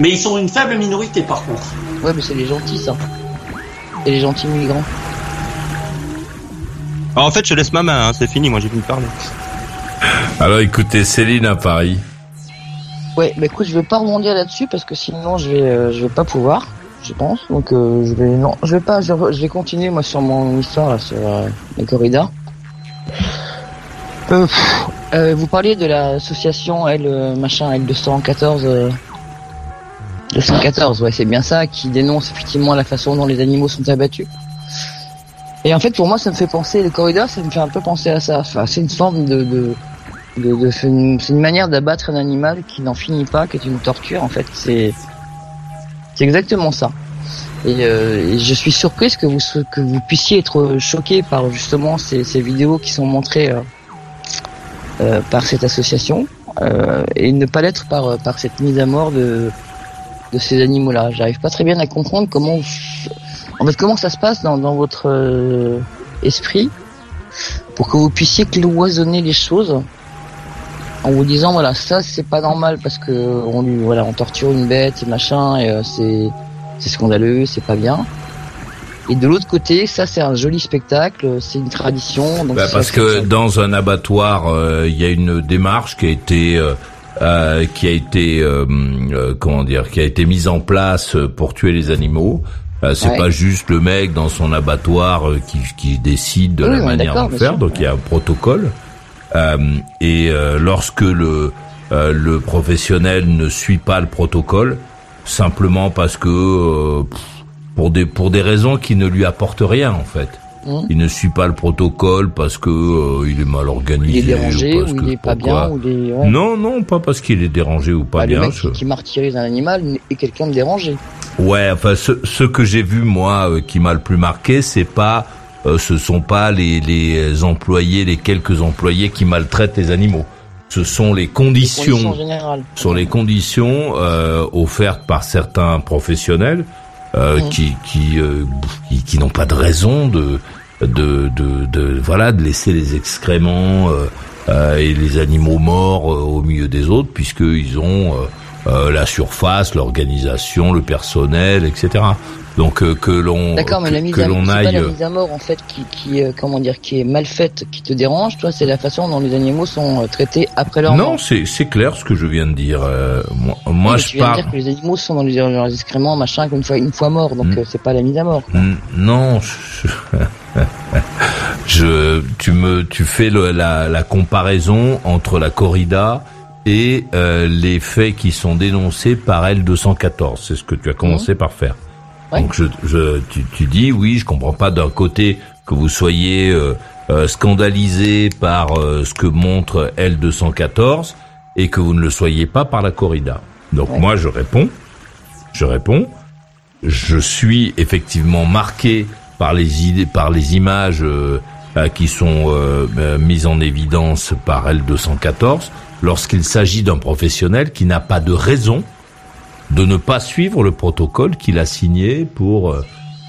Mais ils sont une faible minorité, par contre. Ouais, mais c'est les gentils, ça. Et les gentils migrants. Ah, en fait, je laisse ma main, hein, c'est fini, moi j'ai fini de parler. Alors écoutez, Céline à Paris. Ouais, bah écoute, je vais pas rebondir là-dessus parce que sinon je vais, euh, je vais pas pouvoir, je pense. Donc euh, je vais, non, je vais pas, je, vais continuer moi sur mon histoire là, sur euh, les corridas. Euh, euh, vous parliez de l'association L euh, machin L214. euh, 214, ouais, c'est bien ça, qui dénonce effectivement la façon dont les animaux sont abattus. Et en fait, pour moi, ça me fait penser, les corridas, ça me fait un peu penser à ça. Enfin, c'est une forme de, de, de, de- c'est une manière d'abattre un animal qui n'en finit pas, qui est une torture. En fait, c'est, c'est exactement ça. Et, euh, je suis surprise que vous que vous puissiez être choqué par justement ces, ces vidéos qui sont montrées euh, euh, par cette association euh, et ne pas l'être par par cette mise à mort de de ces animaux-là. J'arrive pas très bien à comprendre comment en fait comment ça se passe dans dans votre euh, esprit pour que vous puissiez cloisonner les choses en vous disant voilà ça c'est pas normal parce que on lui voilà on torture une bête et machin et euh, c'est c'est scandaleux c'est pas bien et de l'autre côté ça c'est un joli spectacle c'est une tradition donc Bah, parce que dans un abattoir, euh, il y a une démarche qui a été euh, euh, qui a été euh, euh, comment dire, qui a été mise en place pour tuer les animaux. Euh, c'est Ouais. pas juste le mec dans son abattoir euh, qui, qui décide de Oui, la manière de faire. Donc il y a un protocole. Euh, et euh, lorsque le euh, le professionnel ne suit pas le protocole, simplement parce que euh, pff, pour des pour des raisons qui ne lui apportent rien en fait. Mmh. Il ne suit pas le protocole parce que euh, il est mal organisé. il est dérangé ou parce ou que il est pas bien ou ouais. Non, non, pas parce qu'il est dérangé ou pas Bah, le bien. mec je- qui, martyrise un animal est quelqu'un de dérangé Ouais, enfin, ce, ce que j'ai vu moi euh, qui m'a le plus marqué, c'est pas, euh, ce sont pas les, les employés, les quelques employés qui maltraitent les animaux. Ce sont les conditions, sont les conditions euh, offertes par certains professionnels euh, Mhm. qui qui, euh, qui qui n'ont pas de raison de de, de de voilà de laisser les excréments et les animaux morts au milieu des autres puisque ils ont euh, euh, la surface, l'organisation, le personnel, etc. Donc euh, que l'on D'accord, mais que, la mise que à l'on c'est pas aille la mise à mort en fait qui, qui euh, comment dire qui est mal faite, qui te dérange. Toi, c'est la façon dont les animaux sont euh, traités après leur non, mort. c'est c'est clair ce que je viens de dire. Euh, moi, je tu viens de parle. dire que les animaux sont dans les- leurs excréments, machin, qu'une fois une fois morts, donc Mm. euh, c'est pas la mise à mort. Mm, Non, je, je- tu me, tu fais le- la, la comparaison entre la corrida et euh, les faits qui sont dénoncés par L214. C'est ce que tu as commencé par faire. Donc je, je, tu, tu dis oui, je comprends pas d'un côté que vous soyez euh, euh, scandalisé par euh, ce que montre L214 et que vous ne le soyez pas par la corrida. Donc moi je réponds, je réponds, je suis effectivement marqué par les idées, par les images euh, euh, qui sont mises en évidence par L214 lorsqu'il s'agit d'un professionnel qui n'a pas de raison de ne pas suivre le protocole qu'il a signé pour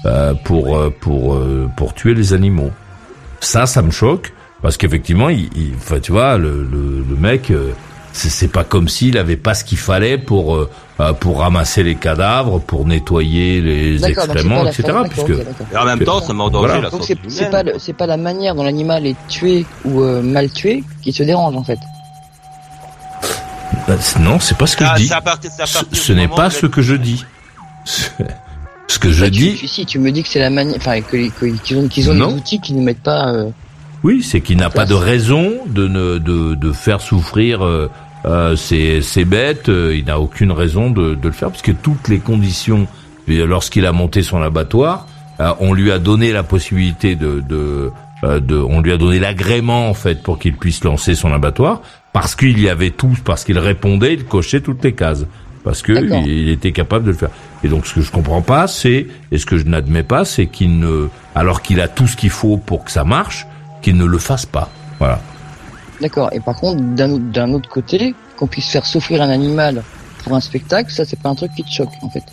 euh, pour euh, pour euh, pour tuer les animaux. Ça, ça me choque parce qu'effectivement, il, il- enfin, tu vois, le le, le mec, euh, c'est c'est pas comme s'il avait pas ce qu'il fallait pour euh, euh, pour ramasser les cadavres, pour nettoyer les excréments, etc. Puisque. Et en même temps, ça Voilà. c'est pas c'est pas la manière dont l'animal est tué ou euh, mal tué qui se dérange en fait. Bah, non, c'est pas ce que Ah, je dis. c'est à Ce, n'est pas ce que je dis. Ce que je Bah, dis, tu- si tu me dis que c'est la manière, enfin qu'ils ont qu'ils ont des outils qui ne mettent pas. euh, oui, c'est qu'il n'a pas de raison de ne de, de faire souffrir euh, euh, ces, ces bêtes. euh, il n'a aucune raison de, de le faire parce que toutes les conditions, lorsqu'il a monté son abattoir, euh, on lui a donné la possibilité de, de, de on lui a donné l'agrément en fait pour qu'il puisse lancer son abattoir parce qu'il y avait tout, parce qu'il répondait, il cochait toutes les cases. Parce que il, était capable de le faire. Et donc, ce que je comprends pas, c'est, et ce que je n'admets pas, c'est qu'il ne, alors qu'il a tout ce qu'il faut pour que ça marche, qu'il ne le fasse pas. Voilà. D'accord. Et par contre, d'un autre- d'un autre côté, qu'on puisse faire souffrir un animal pour un spectacle, ça c'est pas un truc qui te choque en fait.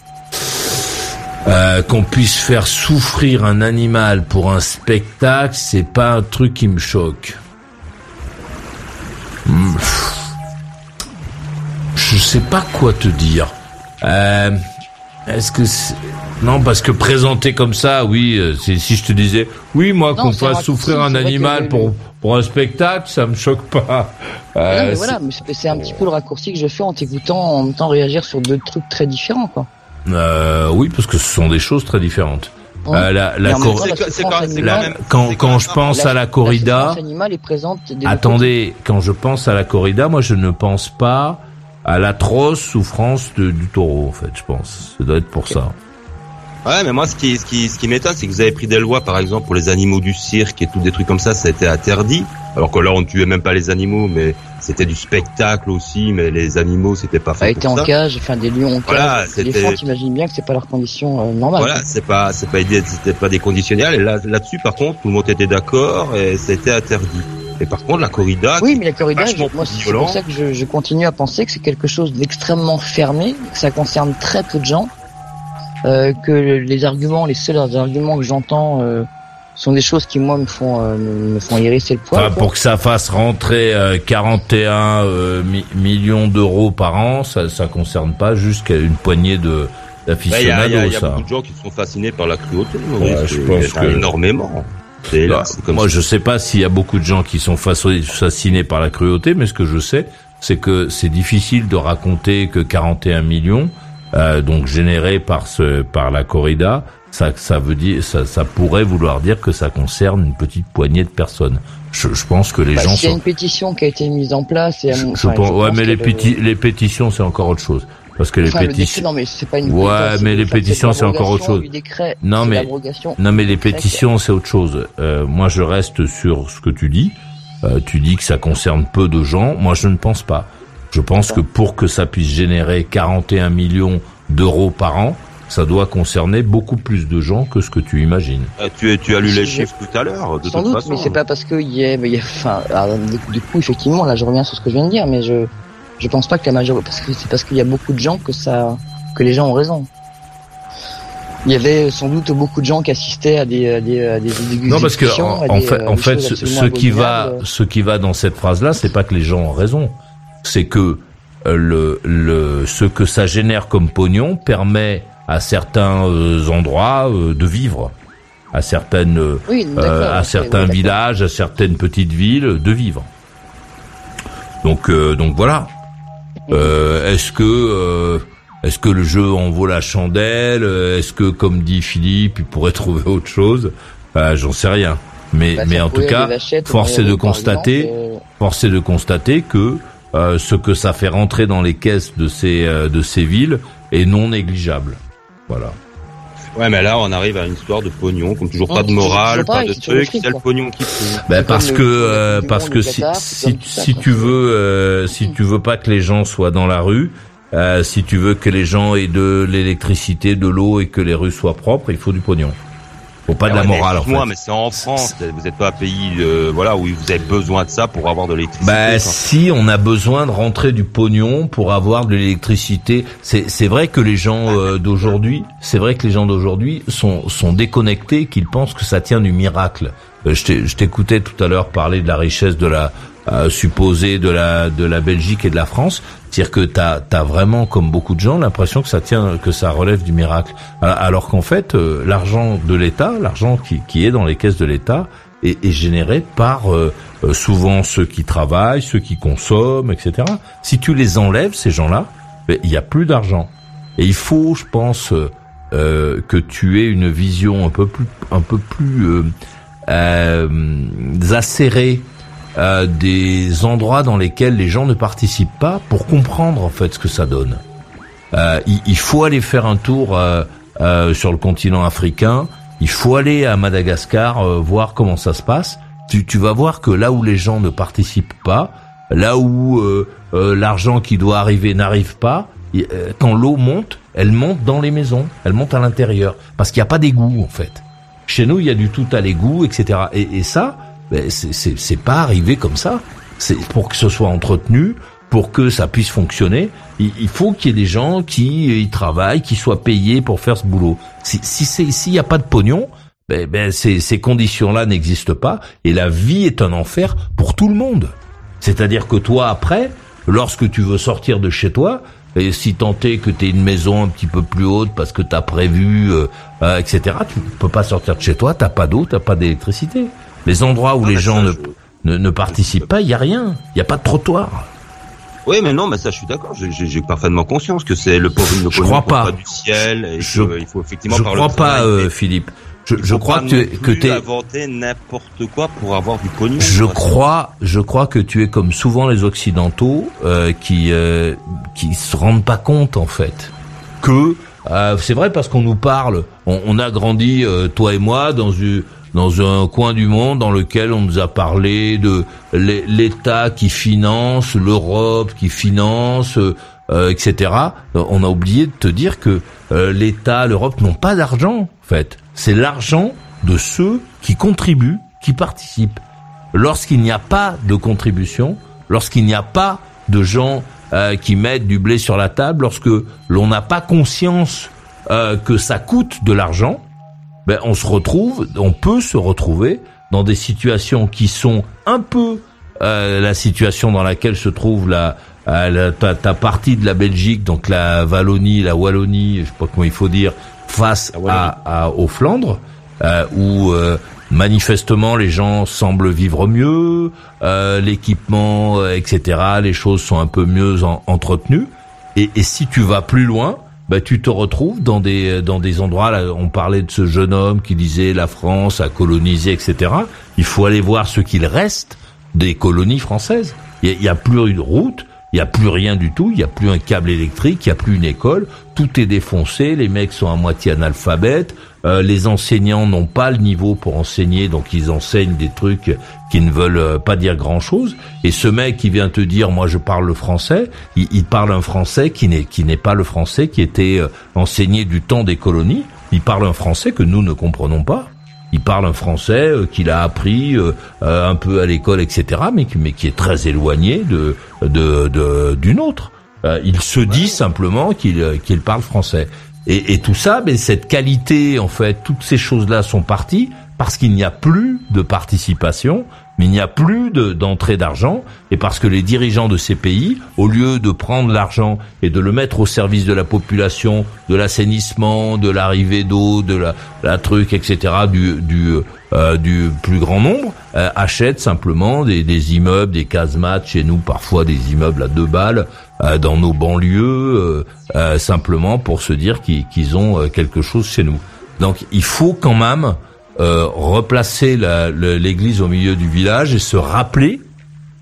Euh, qu'on puisse faire souffrir un animal pour un spectacle, c'est pas un truc qui me choque. Je sais pas quoi te dire. Euh, Est-ce que non parce que présenter comme ça, oui, euh, c'est- si je te disais, oui, moi qu'on fasse souffrir un animal pour pour un spectacle, ça me choque pas. non, Euh, mais voilà, c'est c'est un petit peu le raccourci que je fais en t'écoutant, en même temps réagir sur deux trucs très différents quoi. Euh, oui, parce que ce sont des choses très différentes. Euh, la, la cor- temps, la quand- quand je pense à la corrida, attendez, quand je pense à la corrida, moi je ne pense pas à l'atroce souffrance de- du taureau, en fait, je pense. Ça doit être pour ça. Ouais, mais moi, ce qui, ce qui, ce qui m'étonne, c'est que vous avez pris des lois, par exemple, pour les animaux du cirque et tout des trucs comme ça, ça a été interdit. Alors que là, on ne tuait même pas les animaux, mais c'était du spectacle aussi, mais les animaux, c'était pas A fait été en ça. cage, enfin des lions en cage. Voilà, les éléphants, c'était- t'imagines bien que c'est pas leurs conditions euh, normales. Voilà, c'est pas, c'est pas, c'était pas des conditionnels. Et là, là-dessus, par contre, tout le monde était d'accord et c'était interdit. Et par contre, la corrida, Oui, mais la corrida, je- moi, c'est pour ça que je, je continue à penser que c'est quelque chose d'extrêmement fermé, que ça concerne très peu de gens, que les arguments, les seuls arguments que j'entends euh, sont des choses qui moi me font euh, me font hérisser le poil. Enfin, pour que ça fasse rentrer euh, 41 euh, mi- millions d'euros par an, ça ça concerne pas jusqu'à une poignée de il y a, il y a- d'aficionados, il y a ça. beaucoup de gens qui sont fascinés par la cruauté. Ouais, oui, je pense que- énormément. C'est là, Bah, comme moi, ça. je sais pas s'il y a beaucoup de gens qui sont fascinés par la cruauté, mais ce que je sais, c'est que c'est difficile de raconter que 41 millions, euh, donc générés par ce, par la corrida, ça, ça veut dire, ça, ça pourrait vouloir dire que ça concerne une petite poignée de personnes. Je, je pense que les Bah, gens S'il y a sont. une pétition qui a été mise en place, et Je enfin, pense- je ouais, pense mais que les, le- péti- les pétitions, c'est encore autre chose. Parce que les enfin, pétitions. non mais c'est pas une Ouais, mais les pétitions, c'est encore autre chose. décret, Non, mais non, mais les pétitions, c'est autre chose. Euh, moi, je reste sur ce que tu dis. Euh, tu dis que ça concerne peu de gens. Moi, je ne pense pas. Je pense que pour que ça puisse générer 41 millions d'euros par an, ça doit concerner beaucoup plus de gens que ce que tu imagines. Ah, tu, tu as lu les chiffres tout à l'heure, de Sans toute doute, façon. mais c'est pas parce qu'il y a, y a, enfin, alors, du, coup, effectivement, là, je reviens sur ce que je viens de dire, mais je, je pense pas que la majorité, parce que c'est parce qu'il y a beaucoup de gens que ça, que les gens ont raison. Il y avait sans doute beaucoup de gens qui assistaient à des, à des, à des, des Non, parce que en, fait, en ce, ce qui va, ce qui va dans cette phrase-là, c'est pas que les gens ont raison, c'est que euh, le, le, ce que ça génère comme pognon permet à certains euh, endroits euh, de vivre, à certaines, Oui, euh, à certains oui, villages, à certaines petites villes, de vivre. Donc, euh, donc voilà. Euh, est-ce que euh, est-ce que le jeu en vaut la chandelle? Est-ce que, comme dit Philippe, il pourrait trouver autre chose? J'en sais rien. Mais Bah, mais en tout cas, force est de constater, force est de constater que euh, ce que ça fait rentrer dans les caisses de ces euh, de ces villes est non négligeable. Voilà. Ouais, mais là, on arrive à une histoire de pognon, comme toujours Non, pas de morale, pas de truc, c'est le pognon qui. Ben parce que euh, parce que si Qatar, si, si tu veux euh, si tu veux pas que les gens soient dans la rue, euh, si tu veux que les gens aient de l'électricité, de l'eau et que les rues soient propres, il faut du pognon. Faut pas de la mais morale en fait. excuse-moi, mais c'est en France. Vous n'êtes pas un pays, euh, voilà, où vous avez besoin de ça pour avoir de l'électricité. Bah si on a besoin de rentrer du pognon pour avoir de l'électricité, c'est c'est vrai que les gens euh, d'aujourd'hui, c'est vrai que les gens d'aujourd'hui sont sont déconnectés, qu'ils pensent que ça tient du miracle. Euh, je t'écoutais tout à l'heure parler de la richesse de la euh, supposée de la de la Belgique et de la France, c'est-à-dire que t'as as vraiment comme beaucoup de gens l'impression que ça tient que ça relève du miracle, alors, qu'en fait euh, l'argent de l'État, l'argent qui qui est dans les caisses de l'État est, est généré par euh, euh, souvent ceux qui travaillent, ceux qui consomment, etc. Si tu les enlèves, ces gens-là, ben, il y a plus d'argent. Et il faut, je pense, euh, euh, que tu aies une vision un peu plus, un peu plus euh, acérée euh, des endroits dans lesquels les gens ne participent pas pour comprendre en fait ce que ça donne. Euh, il, il faut aller faire un tour euh, euh, sur le continent africain. Il faut aller à Madagascar euh, voir comment ça se passe. Tu, tu vas voir que là où les gens ne participent pas, là où euh, l'argent qui doit arriver n'arrive pas, quand l'eau monte, elle monte dans les maisons, elle monte à l'intérieur, parce qu'il n'y a pas d'égout en fait. Chez nous, il y a du tout à l'égout, etc. Et, et ça, ben, c'est- pas arrivé comme ça. C'est pour que ce soit entretenu, pour que ça puisse fonctionner. Il, faut qu'il y ait des gens qui euh, y travaillent, qui soient payés pour faire ce boulot. Si s'il n'y a pas de pognon, ben, ben ces, ces conditions-là n'existent pas et la vie est un enfer pour tout le monde. C'est-à-dire que toi après, lorsque tu veux sortir de chez toi, et si tant est que tu une maison un petit peu plus haute parce que tu as prévu, euh, euh, etc., tu peux pas sortir de chez toi, t'as pas d'eau, t'as pas d'électricité. Les endroits où les gens ne, ne, ne participent pas, il y a rien, il y a pas de trottoir. Oui, mais non, mais ça, je suis d'accord. J'ai- parfaitement conscience que c'est le pauvre, Je crois pas. du ciel et Je- faut effectivement Je crois pas, euh, Philippe. Je, il je crois que, tu que t'es, inventer n'importe quoi pour avoir du pognon. Je crois, je crois que tu es comme souvent les occidentaux euh, qui euh, qui se rendent pas compte en fait que euh, c'est vrai parce qu'on nous parle, on, on a grandi euh, toi et moi dans une dans un coin du monde dans lequel on nous a parlé de l'É- l'État qui finance, l'Europe qui finance, euh, euh, etc. On a oublié de te dire que euh, l'État, l'Europe n'ont pas d'argent en fait. C'est l'argent de ceux qui contribuent, qui participent lorsqu'il n'y a pas de contribution, lorsqu'il n'y a pas de gens euh, qui mettent du blé sur la table, lorsque l'on n'a pas conscience euh, que ça coûte de l'argent, ben on se retrouve, on peut se retrouver dans des situations qui sont un peu euh, la situation dans laquelle se trouve la, euh, la- ta, ta partie de la Belgique, donc la Wallonie, la Wallonie, je sais pas comment il faut dire, face à, à- aux Flandres, euh, où euh, manifestement les gens semblent vivre mieux, euh, l'équipement, euh, etc. Les choses sont un peu mieux en- entretenues. Et, et si tu vas plus loin, bah, tu te retrouves dans des dans des endroits. Là, on parlait de ce jeune homme qui disait la France a colonisé, etc. Il faut aller voir ce qu'il reste des colonies françaises. Il y a, a plus une route, il y a plus rien du tout, il y a plus un câble électrique, il y a plus une école, tout est défoncé, les mecs sont à moitié analphabètes, euh, les enseignants n'ont pas le niveau pour enseigner, donc ils enseignent des trucs qui ne veulent euh, pas dire grand-chose. Et ce mec qui vient te dire, moi je parle le français, il, parle un français qui n'est qui n'est pas le français qui était euh, enseigné du temps des colonies. Il parle un français que nous ne comprenons pas. Il parle un français euh, qu'il a appris euh, euh, un peu à l'école, etc., mais, qui- mais qui est très éloigné de de de- d'une autre. Euh, il se dit simplement qu'il qu'il parle français. Et, et tout ça, mais cette qualité, en fait, toutes ces choses-là sont parties parce qu'il n'y a plus de participation, mais il n'y a plus de- d'entrée d'argent, et parce que les dirigeants de ces pays, au lieu de prendre l'argent et de le mettre au service de la population, de l'assainissement, de l'arrivée d'eau, de la, la truc, etc., du, du, euh, du plus grand nombre, euh, achètent simplement des, des immeubles, des casemates, chez nous parfois des immeubles à deux balles, euh, dans nos banlieues, euh, euh, simplement pour se dire qu'ils qu'ils ont euh, quelque chose chez nous. Donc il faut quand même euh, replacer l'église au milieu du village et se rappeler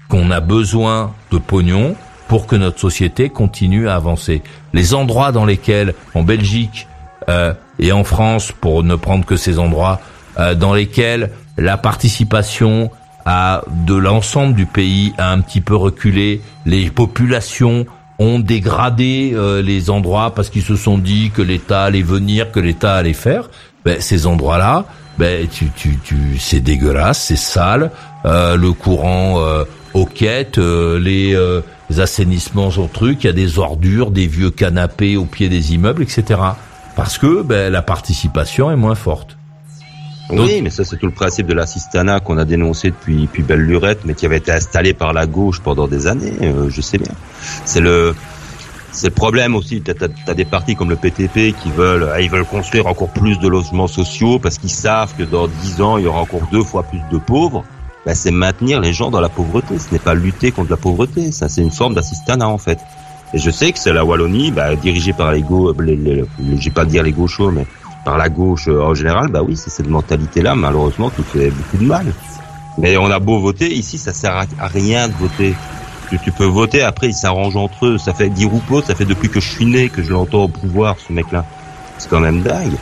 qu'on a besoin de pognon pour que notre société continue à avancer. Les endroits dans lesquels, en Belgique, euh, et en France, pour ne prendre que ces endroits euh, dans lesquels la participation à de l'ensemble du pays a un petit peu reculé, les populations ont dégradé euh, les endroits parce qu'ils se sont dit que l'État allait venir, que l'État allait faire. Ben, ces endroits-là, ben, tu, tu, tu, c'est dégueulasse, c'est sale. Euh, le courant euh, quêtes, euh, les, euh, les assainissements sont trucs, il y a des ordures, des vieux canapés au pied des immeubles, etc. Parce que ben, la participation est moins forte. Oui, mais ça c'est tout le principe de l'assistanat qu'on a dénoncé depuis, depuis belle lurette, mais qui avait été installé par la gauche pendant des années. euh, je sais bien. C'est le c'est le problème aussi. T'as as, des partis comme le PTP qui veulent ah, ils veulent construire encore plus de logements sociaux parce qu'ils savent que dans dix ans il y aura encore deux fois plus de pauvres. Ben, c'est maintenir les gens dans la pauvreté. Ce n'est pas lutter contre la pauvreté. Ça c'est une forme d'assistanat en fait. Et je sais que c'est la Wallonie, bah, dirigée par les gauches, j'ai pas dire les gauchos, mais par la gauche euh, en général, bah oui, c'est cette mentalité-là, malheureusement, qui fait beaucoup de mal. Mais on a beau voter, ici, ça sert à rien de voter. Tu, peux voter, après, ils s'arrangent entre eux. Ça fait Di Rupo, ça fait depuis que je suis né que je l'entends au pouvoir, ce mec-là. C'est quand même dingue.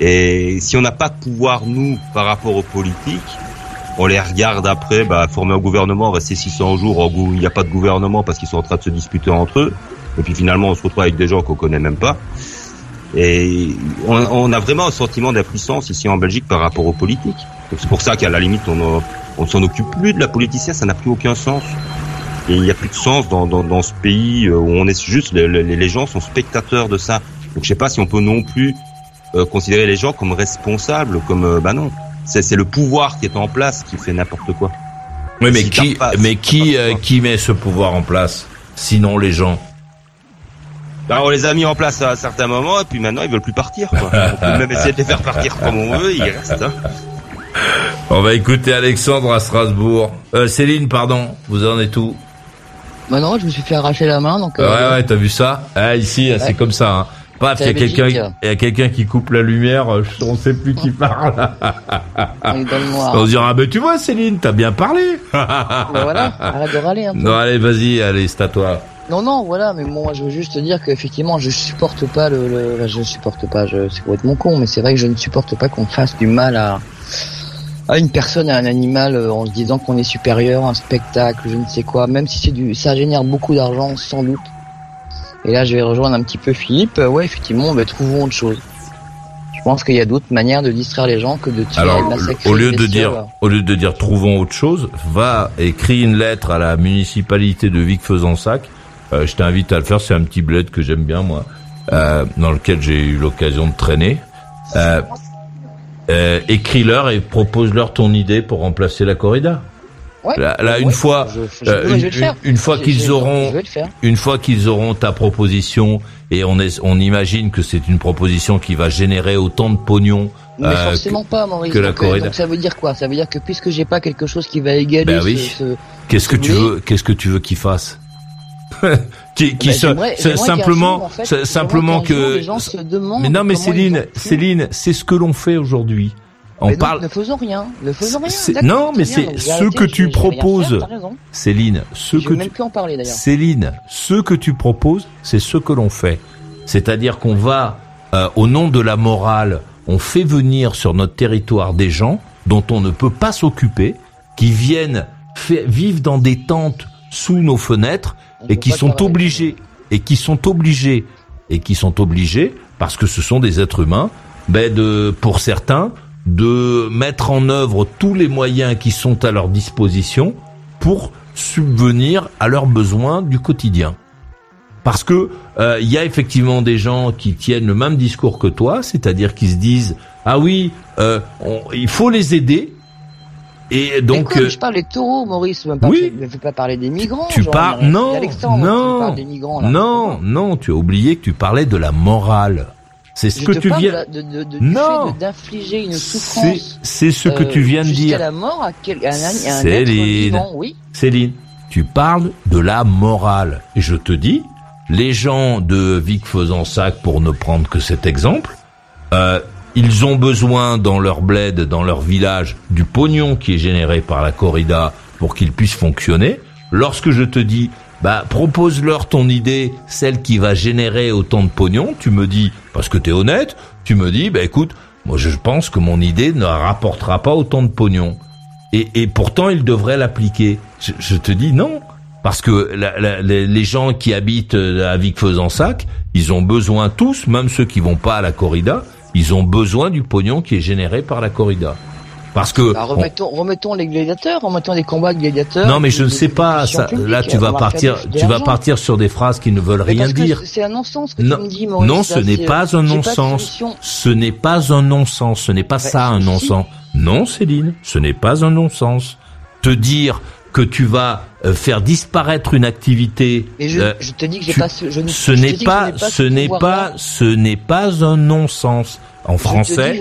Et si on n'a pas de pouvoir, nous, par rapport aux politiques, on les regarde après, bah, former un gouvernement, rester 600 jours, il n'y a pas de gouvernement parce qu'ils sont en train de se disputer entre eux. Et puis finalement, on se retrouve avec des gens qu'on connaît même pas. Et on, a vraiment un sentiment d'impuissance ici en Belgique par rapport aux politiques. C'est pour ça qu'à la limite, on, on s'en occupe plus de la politicien, ça n'a plus aucun sens. Et il n'y a plus de sens dans, dans, dans, ce pays où on est juste, les, les, gens sont spectateurs de ça. Donc je sais pas si on peut non plus euh, considérer les gens comme responsables, comme euh, bah non. C'est le pouvoir qui est en place qui fait n'importe quoi. Oui, mais si qui, pas, mais qui, euh, qui met ce pouvoir en place Sinon les gens? Ben, on les a mis en place à un certain moment et puis maintenant ils veulent plus partir. Quoi. on peut même essayer de les faire partir comme on veut, ils restent. Hein. On va écouter Alexandre à Strasbourg. Euh, Céline, pardon, vous en êtes où? Bah non, je me suis fait arracher la main donc. Euh, ouais ouais, t'as vu ça? Ah, Ici, ouais. c'est comme ça. Hein. Paf, il y a quelqu'un, il y a quelqu'un qui coupe la lumière. On sait plus qui parle. on se dira, mais tu vois, Céline, t'as bien parlé. bah voilà, arrête de râler un peu. Non, allez, vas-y, allez, c'est à toi. Non, non, voilà, mais moi, je veux juste te dire qu'effectivement, je supporte pas le, le je supporte pas, je, c'est complètement con, mais c'est vrai que je ne supporte pas qu'on fasse du mal à, à une personne, à un animal, en se disant qu'on est supérieur, un spectacle, je ne sais quoi, même si c'est du, ça génère beaucoup d'argent, sans doute. Et là, je vais rejoindre un petit peu Philippe. Ouais, effectivement, bah, trouvons autre chose. Je pense qu'il y a d'autres manières de distraire les gens que de tuer Alors, au lieu de dire, au lieu de dire trouvons autre chose, va écrire une lettre à la municipalité de Vic-Fezensac. Euh, je t'invite à le faire. C'est un petit bled que j'aime bien, moi, euh, dans lequel j'ai eu l'occasion de traîner. Euh, euh, écris-leur et propose-leur ton idée pour remplacer la corrida. Ouais, là, là, une fois, je, euh, une, une, une, fois qu'ils auront, une fois qu'ils auront ta proposition et on est, on imagine que c'est une proposition qui va générer autant de pognon. Mais euh, forcément que, pas, Maurice. Que la donc, euh, donc, ça veut dire quoi? Ça veut dire que puisque j'ai pas quelque chose qui va égaler. Ben oui. Ce, ce, Qu'est-ce que tu veux Qu'est-ce que tu veux qu'il fasse? qui, qui ben, se, simplement, en fait, simplement que. mais non, mais Céline, Céline, c'est ce que l'on fait aujourd'hui. On mais parle. Donc, ne faisons rien. Ne faisons rien. Non, mais c'est ce que tu proposes, Céline. Ce que même tu... plus en parler Céline, ce que tu proposes, c'est ce que l'on fait. C'est-à-dire qu'on va, euh, au nom de la morale, on fait venir sur notre territoire des gens dont on ne peut pas s'occuper, qui viennent vivent dans des tentes sous nos fenêtres et qui sont obligés et qui sont obligés et qui sont obligés parce que ce sont des êtres humains, ben de pour certains de mettre en œuvre tous les moyens qui sont à leur disposition pour subvenir à leurs besoins du quotidien. Parce que il euh, y a effectivement des gens qui tiennent le même discours que toi, c'est-à-dire qui se disent ah oui, euh, on, il faut les aider. Et donc, quoi, euh, je parle des taureaux, Maurice. Même pas, oui. Je ne veux pas parler des migrants. Tu genre, parles non, non, migrants, là, non, non. Tu as oublié que tu parlais de la morale. C'est ce je que tu viens. De, de, de, non. d'infliger une souffrance. C'est ce que tu viens de dire. la mort à, quel, à un, à un Céline, être vivant, oui. Céline, tu parles de la morale. Et je te dis, les gens de Vic Fezensac, pour ne prendre que cet exemple, euh, ils ont besoin dans leur bled, dans leur village, du pognon qui est généré par la corrida pour qu'ils puissent fonctionner. Lorsque je te dis bah propose-leur ton idée, celle qui va générer autant de pognon. Tu me dis, parce que t'es honnête, tu me dis, bah écoute, moi je pense que mon idée ne rapportera pas autant de pognon. Et, et pourtant il devrait l'appliquer. Je, je te dis non. Parce que la- la- les les gens qui habitent euh, à Vic-Fezensac, ils ont besoin tous, même ceux qui vont pas à la corrida, ils ont besoin du pognon qui est généré par la corrida. Parce que Bah, on- remettons, les gladiateurs, remettons des combats de gladiateurs. non, mais je ne sais pas. Ça, là, tu vas va partir, tu vas partir sur des phrases qui ne veulent Mais rien dire. C'est un non-sens que Non, tu me dis, Maurice. non, là, ce n'est pas un non-sens. Ce n'est pas un non-sens. Ce n'est pas ça un non-sens. Non, Céline, ce n'est pas un non-sens. Te dire que tu vas euh, faire disparaître une activité. Mais je, euh, je te dis que j'ai tu- pas ce, je ne- ce je te n'est pas, ce n'est pas, ce n'est pas un non-sens. En Je français,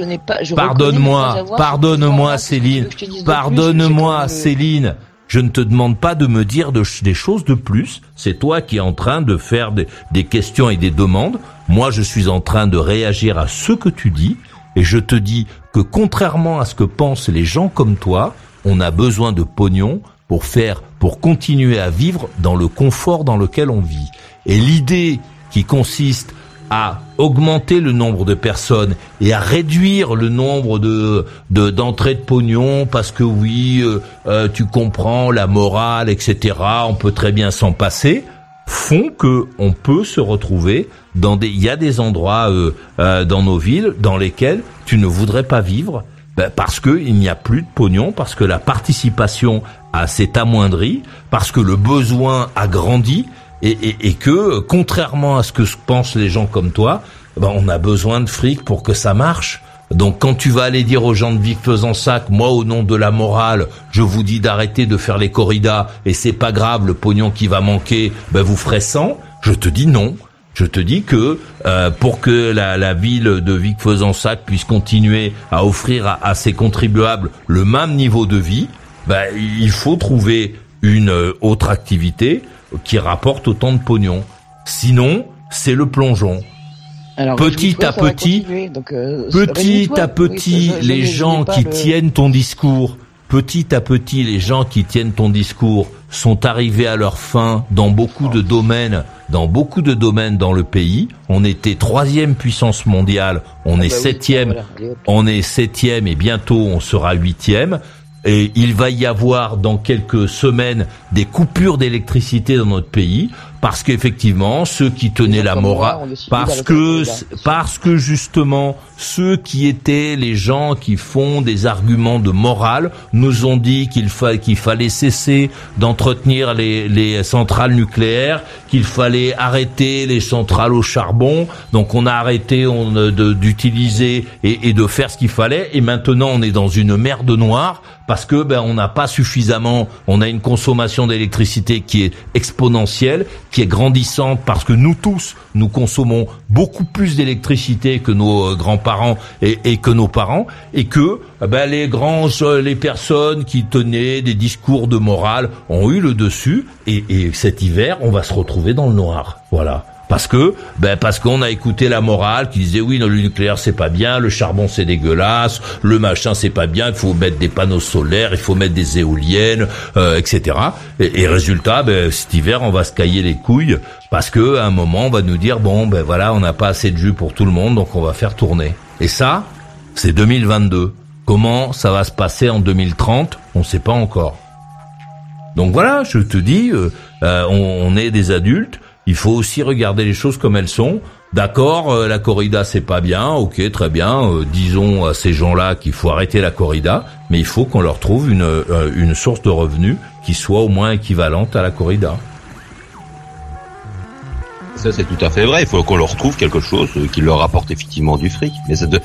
pardonne-moi, pardonne-moi. Céline, pardonne-moi, Céline. Je ne te demande pas de me dire de des choses de plus. C'est toi qui es en train de faire des, des questions et des demandes. Moi, je suis en train de réagir à ce que tu dis. Et je te dis que contrairement à ce que pensent les gens comme toi, on a besoin de pognon pour faire, pour continuer à vivre dans le confort dans lequel on vit. Et l'idée qui consiste à augmenter le nombre de personnes et à réduire le nombre de de- d'entrées de, pognon parce que oui, euh, euh, tu comprends la morale, etc. On peut très bien s'en passer font que on peut se retrouver dans des il y a des endroits euh, euh, dans nos villes dans lesquels tu ne voudrais pas vivre ben, parce que il n'y a plus de pognon parce que la participation s'est amoindrie parce que le besoin a grandi et, et, que contrairement à ce que pensent les gens comme toi ben, on a besoin de fric pour que ça marche donc quand tu vas aller dire aux gens de Vic sac, moi au nom de la morale, je vous dis d'arrêter de faire les corridas et c'est pas grave, le pognon qui va manquer, ben vous ferez 100, je te dis non. Je te dis que euh, pour que la, la ville de Vic sac puisse continuer à offrir à, à ses contribuables le même niveau de vie, ben, il faut trouver une euh, autre activité qui rapporte autant de pognon. Sinon, c'est le plongeon. Alors, petit à petit. Donc, euh, Petit à petit, les gens qui le- tiennent ton discours, petit à petit, les gens qui tiennent ton discours sont arrivés à leur fin dans beaucoup de domaines, dans beaucoup de domaines dans le pays. On était troisième puissance mondiale, on Ah est bah septième, on est septième et bientôt on sera huitième. Et il va y avoir dans quelques semaines des coupures d'électricité dans notre pays parce qu'effectivement ceux qui tenaient la morale, parce que parce que justement ceux qui étaient les gens qui font des arguments de morale nous ont dit qu'il fa- qu'il fallait cesser d'entretenir les, les centrales nucléaires, qu'il fallait arrêter les centrales au charbon. Donc on a arrêté euh, d'utiliser et, et de faire ce qu'il fallait. Et maintenant on est dans une merde noire parce que ben on n'a pas suffisamment, on a une consommation d'électricité qui est exponentielle, qui est grandissante parce que nous tous nous consommons beaucoup plus d'électricité que nos euh, et, et que nos parents et que eh ben les grands euh, les personnes qui tenaient des discours de morale ont eu le dessus et, et cet hiver on va se retrouver dans le noir. Voilà. Parce que, ben parce qu'on a écouté la morale qui disait oui, non, le nucléaire c'est pas bien, le charbon c'est dégueulasse, le machin c'est pas bien, il faut mettre des panneaux solaires, il faut mettre des éoliennes, euh, etc. Et, et résultat, ben, cet hiver on va se cailler les couilles parce que à un moment on va nous dire bon ben voilà on n'a pas assez de jus pour tout le monde donc on va faire tourner. Et ça, c'est 2022. Comment ça va se passer en 2030 On ne sait pas encore. Donc voilà, je te dis, euh, euh, on, on est des adultes. Il faut aussi regarder les choses comme elles sont. D'accord, euh, la corrida c'est pas bien, ok, très bien. euh, disons à ces gens-là qu'il faut arrêter la corrida, mais il faut qu'on leur trouve une euh, une source de revenus qui soit au moins équivalente à la corrida. Ça, c'est tout à fait vrai. Il faut qu'on leur trouve quelque chose euh, qui leur apporte effectivement du fric. Mais ça, de-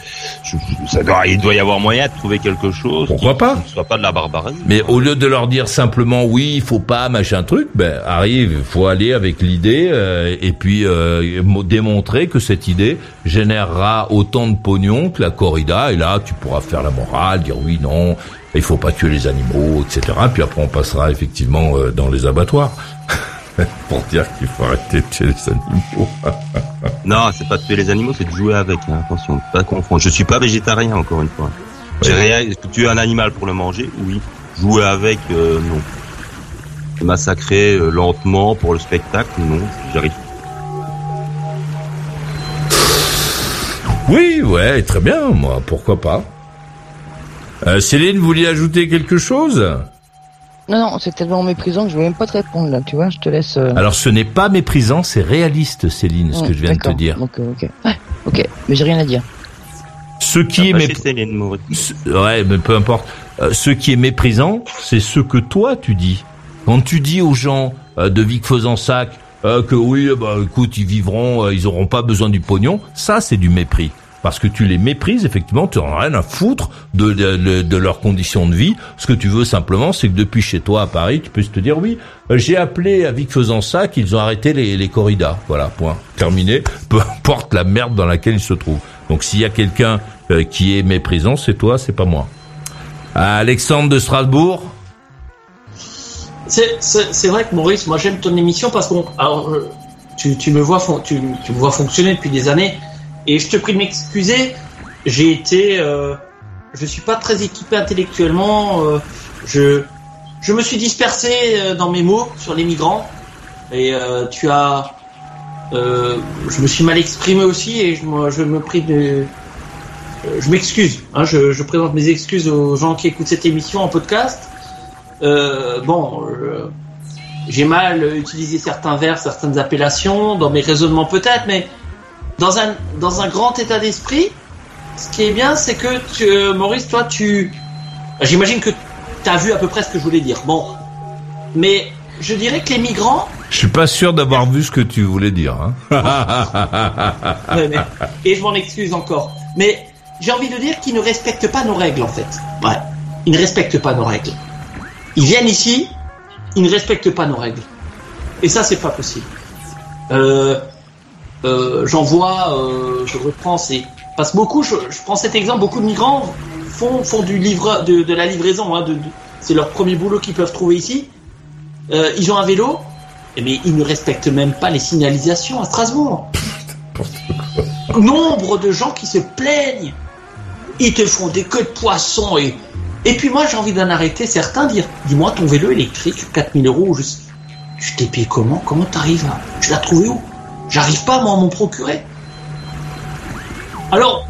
doit, il doit y avoir moyen de trouver quelque chose. Pourquoi qui, pas qui ne soit pas de la barbarie. Mais au lieu de leur dire simplement oui, il faut pas machin truc, ben arrive, il faut aller avec l'idée euh, et puis euh, mo- démontrer que cette idée générera autant de pognon que la corrida. Et là, tu pourras faire la morale, dire oui, non, il faut pas tuer les animaux, etc. Puis après, on passera effectivement euh, dans les abattoirs pour dire qu'il faut arrêter de tuer les animaux. Non, c'est pas de tuer les animaux, c'est de jouer avec. hein. Attention, pas confondre. Je suis pas végétarien encore une fois. J'ai rien. Tuer un animal pour le manger, oui. Jouer avec, euh, non. massacrer euh, lentement pour le spectacle, non, j'arrive. Oui, ouais, très bien, moi, pourquoi pas. Euh, Céline, vous vouliez ajouter quelque chose? Non, non, c'est tellement méprisant que je veux même pas te répondre là, tu vois, je te laisse. euh, Alors ce n'est pas méprisant, c'est réaliste, Céline, ce hmm, que je viens de te dire. Donc, euh, ok. Ouais, ok, mais j'ai rien à dire. Ce qui est méprisant... Ouais, mais peu importe. Euh, ce qui est méprisant, c'est ce que toi tu dis. Quand tu dis aux gens euh, de Vic euh, que oui, bah écoute, ils vivront, euh, ils auront pas besoin du pognon, ça c'est du mépris. Parce que tu les méprises, effectivement, tu en as rien à foutre de, de, de- de leurs conditions de vie. Ce que tu veux simplement, c'est que depuis chez toi à Paris, tu puisses te dire oui, euh, j'ai appelé à Vic Fezensac, ils ont arrêté les, les corridas. Voilà, point. Terminé. Peu importe la merde dans laquelle ils se trouvent. Donc s'il y a quelqu'un euh, qui est méprisant, c'est toi, c'est pas moi. Alexandre de Strasbourg. C'est- vrai que Maurice, moi j'aime ton émission parce que alors euh, tu, tu, tu me vois fonctionner depuis des années et je te prie de m'excuser. J'ai été, euh, je suis pas très équipé intellectuellement. euh, je je me suis dispersé euh, dans mes mots sur les migrants et euh, tu as, euh, je me suis mal exprimé aussi et je, me- je me prie de je m'excuse, hein, je, je présente mes excuses aux gens qui écoutent cette émission en podcast. Euh, bon, j'ai mal utilisé certains verbes, certaines appellations, dans mes raisonnements peut-être, mais dans un, dans un grand état d'esprit, ce qui est bien, c'est que tu, euh, Maurice, toi, tu... J'imagine que tu as vu à peu près ce que je voulais dire. Bon, mais je dirais que les migrants... Je suis pas sûr d'avoir vu ce que tu voulais dire. Hein. Ouais, mais- et je m'en excuse encore. Mais j'ai envie de dire qu'ils ne respectent pas nos règles, en fait. Ouais, ils ne respectent pas nos règles. Ils viennent ici, ils ne respectent pas nos règles. Et ça, c'est pas possible. Euh, J'en vois, euh, je reprends, c'est parce que beaucoup, je, prends cet exemple, beaucoup de migrants font font du livre, de, la livraison. Hein, c'est leur premier boulot qu'ils peuvent trouver ici. Euh, ils ont un vélo, mais ils ne respectent même pas les signalisations à Strasbourg. Nombre de gens qui se plaignent. Ils te font des queues de poisson et et puis moi j'ai envie d'en arrêter certains dire dis-moi ton vélo électrique 4000 euros je, je t'ai payé comment? Comment t'arrives je l'as trouvé où? J'arrive pas moi à m'en procurer alors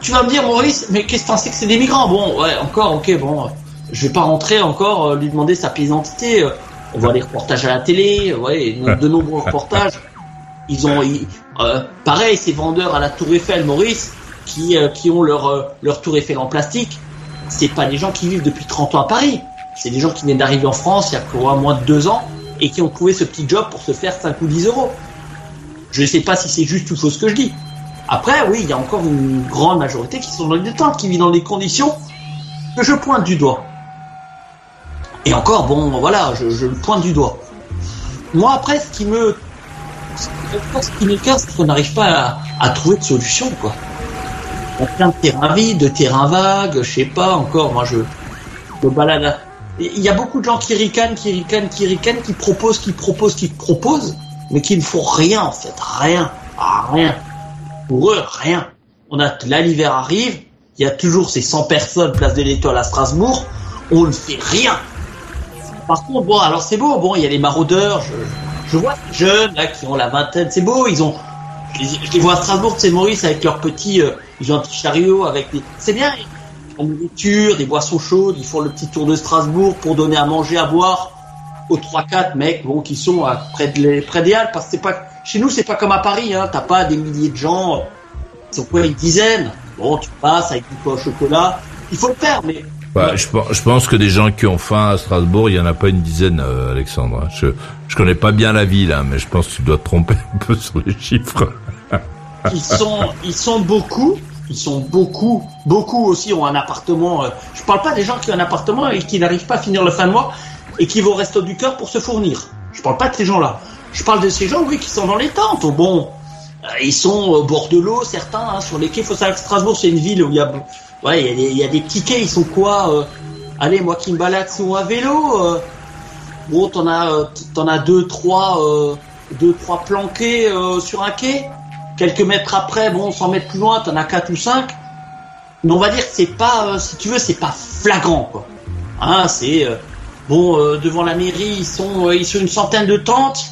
tu vas me dire Maurice mais qu'est-ce que que c'est des migrants? Bon ouais encore ok bon euh, je vais pas rentrer encore euh, lui demander sa pièce euh, on voit les reportages à la télé ouais de nombreux reportages ils ont pareil ces vendeurs à la Tour Eiffel Maurice qui qui ont leur leur Tour Eiffel en plastique c'est pas des gens qui vivent depuis 30 ans à Paris. C'est des gens qui viennent d'arriver en France il y a moins de deux ans et qui ont trouvé ce petit job pour se faire 5 ou 10 euros. Je ne sais pas si c'est juste ou faux ce que je dis. Après, oui, il y a encore une grande majorité qui sont dans les détentes, qui vivent dans des conditions que je pointe du doigt. Et encore, bon, voilà, je, je le pointe du doigt. Moi, après, ce qui me... Ce qui me casse, c'est qu'on n'arrive pas à, trouver de solution, quoi. On a plein de terrains vides, de terrains vagues, je sais pas encore, moi je me balade. Il y a beaucoup de gens qui ricanent, qui ricanent, qui ricanent, qui proposent, qui proposent, qui proposent, mais qui ne font rien en fait, rien, ah, rien. Pour eux, rien. On a là l'hiver arrive, il y a toujours ces 100 personnes place de l'Étoile à Strasbourg, on ne fait rien. Par contre, bon, alors c'est beau, bon, il y a les maraudeurs, je, je vois ces jeunes là qui ont la vingtaine, c'est beau, ils ont, je les, vois à Strasbourg, c'est Maurice avec leurs petits, euh, ils petit chariot avec des, c'est bien, ils nourriture, des boissons chaudes, ils font le petit tour de Strasbourg pour donner à manger, à boire aux trois quatre mecs, bon, qui sont à, près de les, près des Halles, parce que c'est pas, chez nous c'est pas comme à Paris, hein, t'as pas des milliers de gens, euh, ils sont quoi une dizaine, bon, tu passes avec du pain au chocolat, il faut le faire, mais Ouais, je, pense- je pense que des gens qui ont faim à Strasbourg, il y en a pas une dizaine, euh, Alexandre. hein. Je, je connais pas bien la ville, hein, mais je pense que tu dois te tromper un peu sur les chiffres. ils sont, ils sont beaucoup. Ils sont beaucoup, beaucoup aussi ont un appartement. euh, je parle pas des gens qui ont un appartement et qui n'arrivent pas à finir le fin de mois et qui vont au resto du cœur pour se fournir. Je parle pas de ces gens-là. Je parle de ces gens, oui, qui sont dans les tentes. Bon, euh, ils sont au bord de l'eau, certains, hein, sur les quais. Faut savoir que Strasbourg, c'est une ville où il y a, ouais, il y des, y a des petits quais. Ils sont quoi euh, Allez, moi qui me balade sous un vélo. euh, bon, t'en as, t'en as deux, trois, euh, deux, trois planqués sur un quai. Quelques mètres après, bon, 100 mètres plus loin, t'en as quatre ou cinq. Mais on va dire que c'est pas, si tu veux, c'est pas flagrant, quoi. Hein, c'est, Bon, euh, devant la mairie, ils sont, euh, ils sont une centaine de tentes.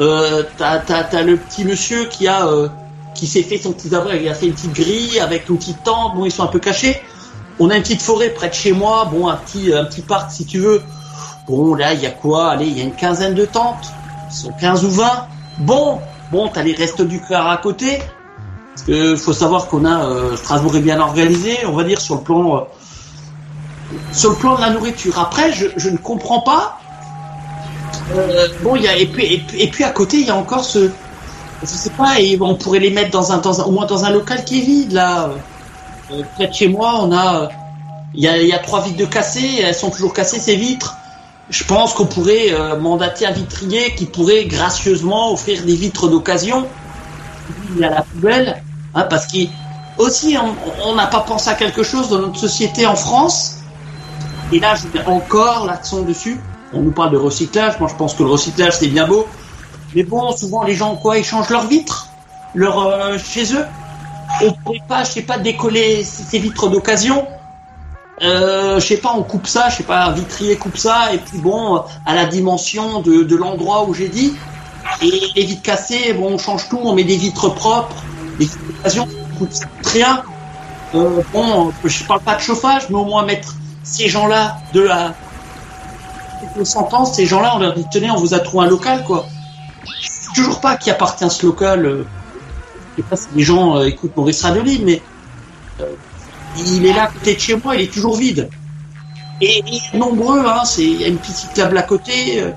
Euh, t'as, t'as, t'as le petit monsieur qui a, euh, qui s'est fait son petit abri, il a fait une petite grille avec une petite tente. Bon, ils sont un peu cachés. On a une petite forêt près de chez moi. Bon, un petit, un petit parc si tu veux. Bon, là, il y a quoi? Allez, il y a une quinzaine de tentes. Ils sont 15 ou 20. Bon, bon, t'as les restes du car à côté. Parce que faut savoir qu'on a euh, Strasbourg est bien organisé, on va dire sur le plan, sur le plan de la nourriture. Après, je, ne comprends pas. Euh, bon, il y a et puis, et et puis à côté, il y a encore ce, je sais pas, et on pourrait les mettre dans un, au moins dans un local qui est vide là. Euh, près de chez moi, on a, il y a, y a trois vitres de cassées, elles sont toujours cassées ces vitres. Je pense qu'on pourrait euh, mandater un vitrier qui pourrait gracieusement offrir des vitres d'occasion à la poubelle, hein, parce qu'il aussi on- on n'a pas pensé à quelque chose dans notre société en France. Et là, je mets encore l'accent dessus. On nous parle de recyclage. Moi, je pense que le recyclage c'est bien beau, mais bon, souvent les gens quoi, ils changent leurs vitres, euh, chez eux. On pourrait pas, je sais pas, décoller ces vitres d'occasion. Euh, je sais pas, on coupe ça, je sais pas, vitrier coupe ça, et puis bon, à la dimension de, de l'endroit où j'ai dit. Et les vitres cassées, bon, on change tout, on met des vitres propres, des vitres d'occasion, ça coûte rien. Euh, bon, je parle pas de chauffage, mais au moins mettre ces gens-là de la de sentence, ces gens-là, on leur dit tenez, on vous a trouvé un local, quoi. Je sais toujours pas qui appartient à ce local. euh, je sais pas si les gens euh, écoutent Maurice Radoli, mais euh, il est là à côté de chez moi, il est toujours vide. Et, et nombreux, hein, c'est il y a une petite table à côté. euh,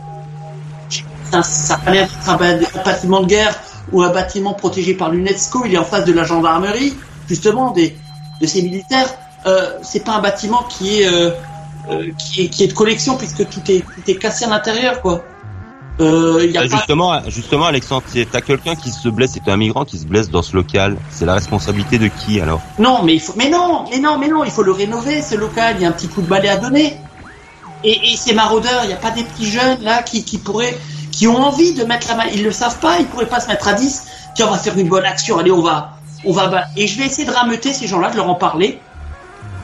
ça, ça a l'air d'être un, un bâtiment de guerre ou un bâtiment protégé par l'UNESCO. Il est en face de la gendarmerie, justement, des, de ces militaires. Euh, c'est pas un bâtiment qui est, euh, euh, qui est qui est de collection puisque tout est tout est cassé à l'intérieur, quoi. Euh, il y a pas- justement, justement, Alexandre, t'as quelqu'un qui se blesse, c'est un migrant qui se blesse dans ce local. C'est la responsabilité de qui alors? Non, mais il faut, mais non, mais non, mais non, il faut le rénover ce local. Il y a un petit coup de balai à donner. Et, et ces maraudeurs, il n'y a pas des petits jeunes là qui, qui pourraient, qui ont envie de mettre la main. Ils le savent pas. Ils pourraient pas se mettre à 10. Tiens, on va faire une bonne action. Allez, on va, on va. Et je vais essayer de rameuter ces gens-là, de leur en parler.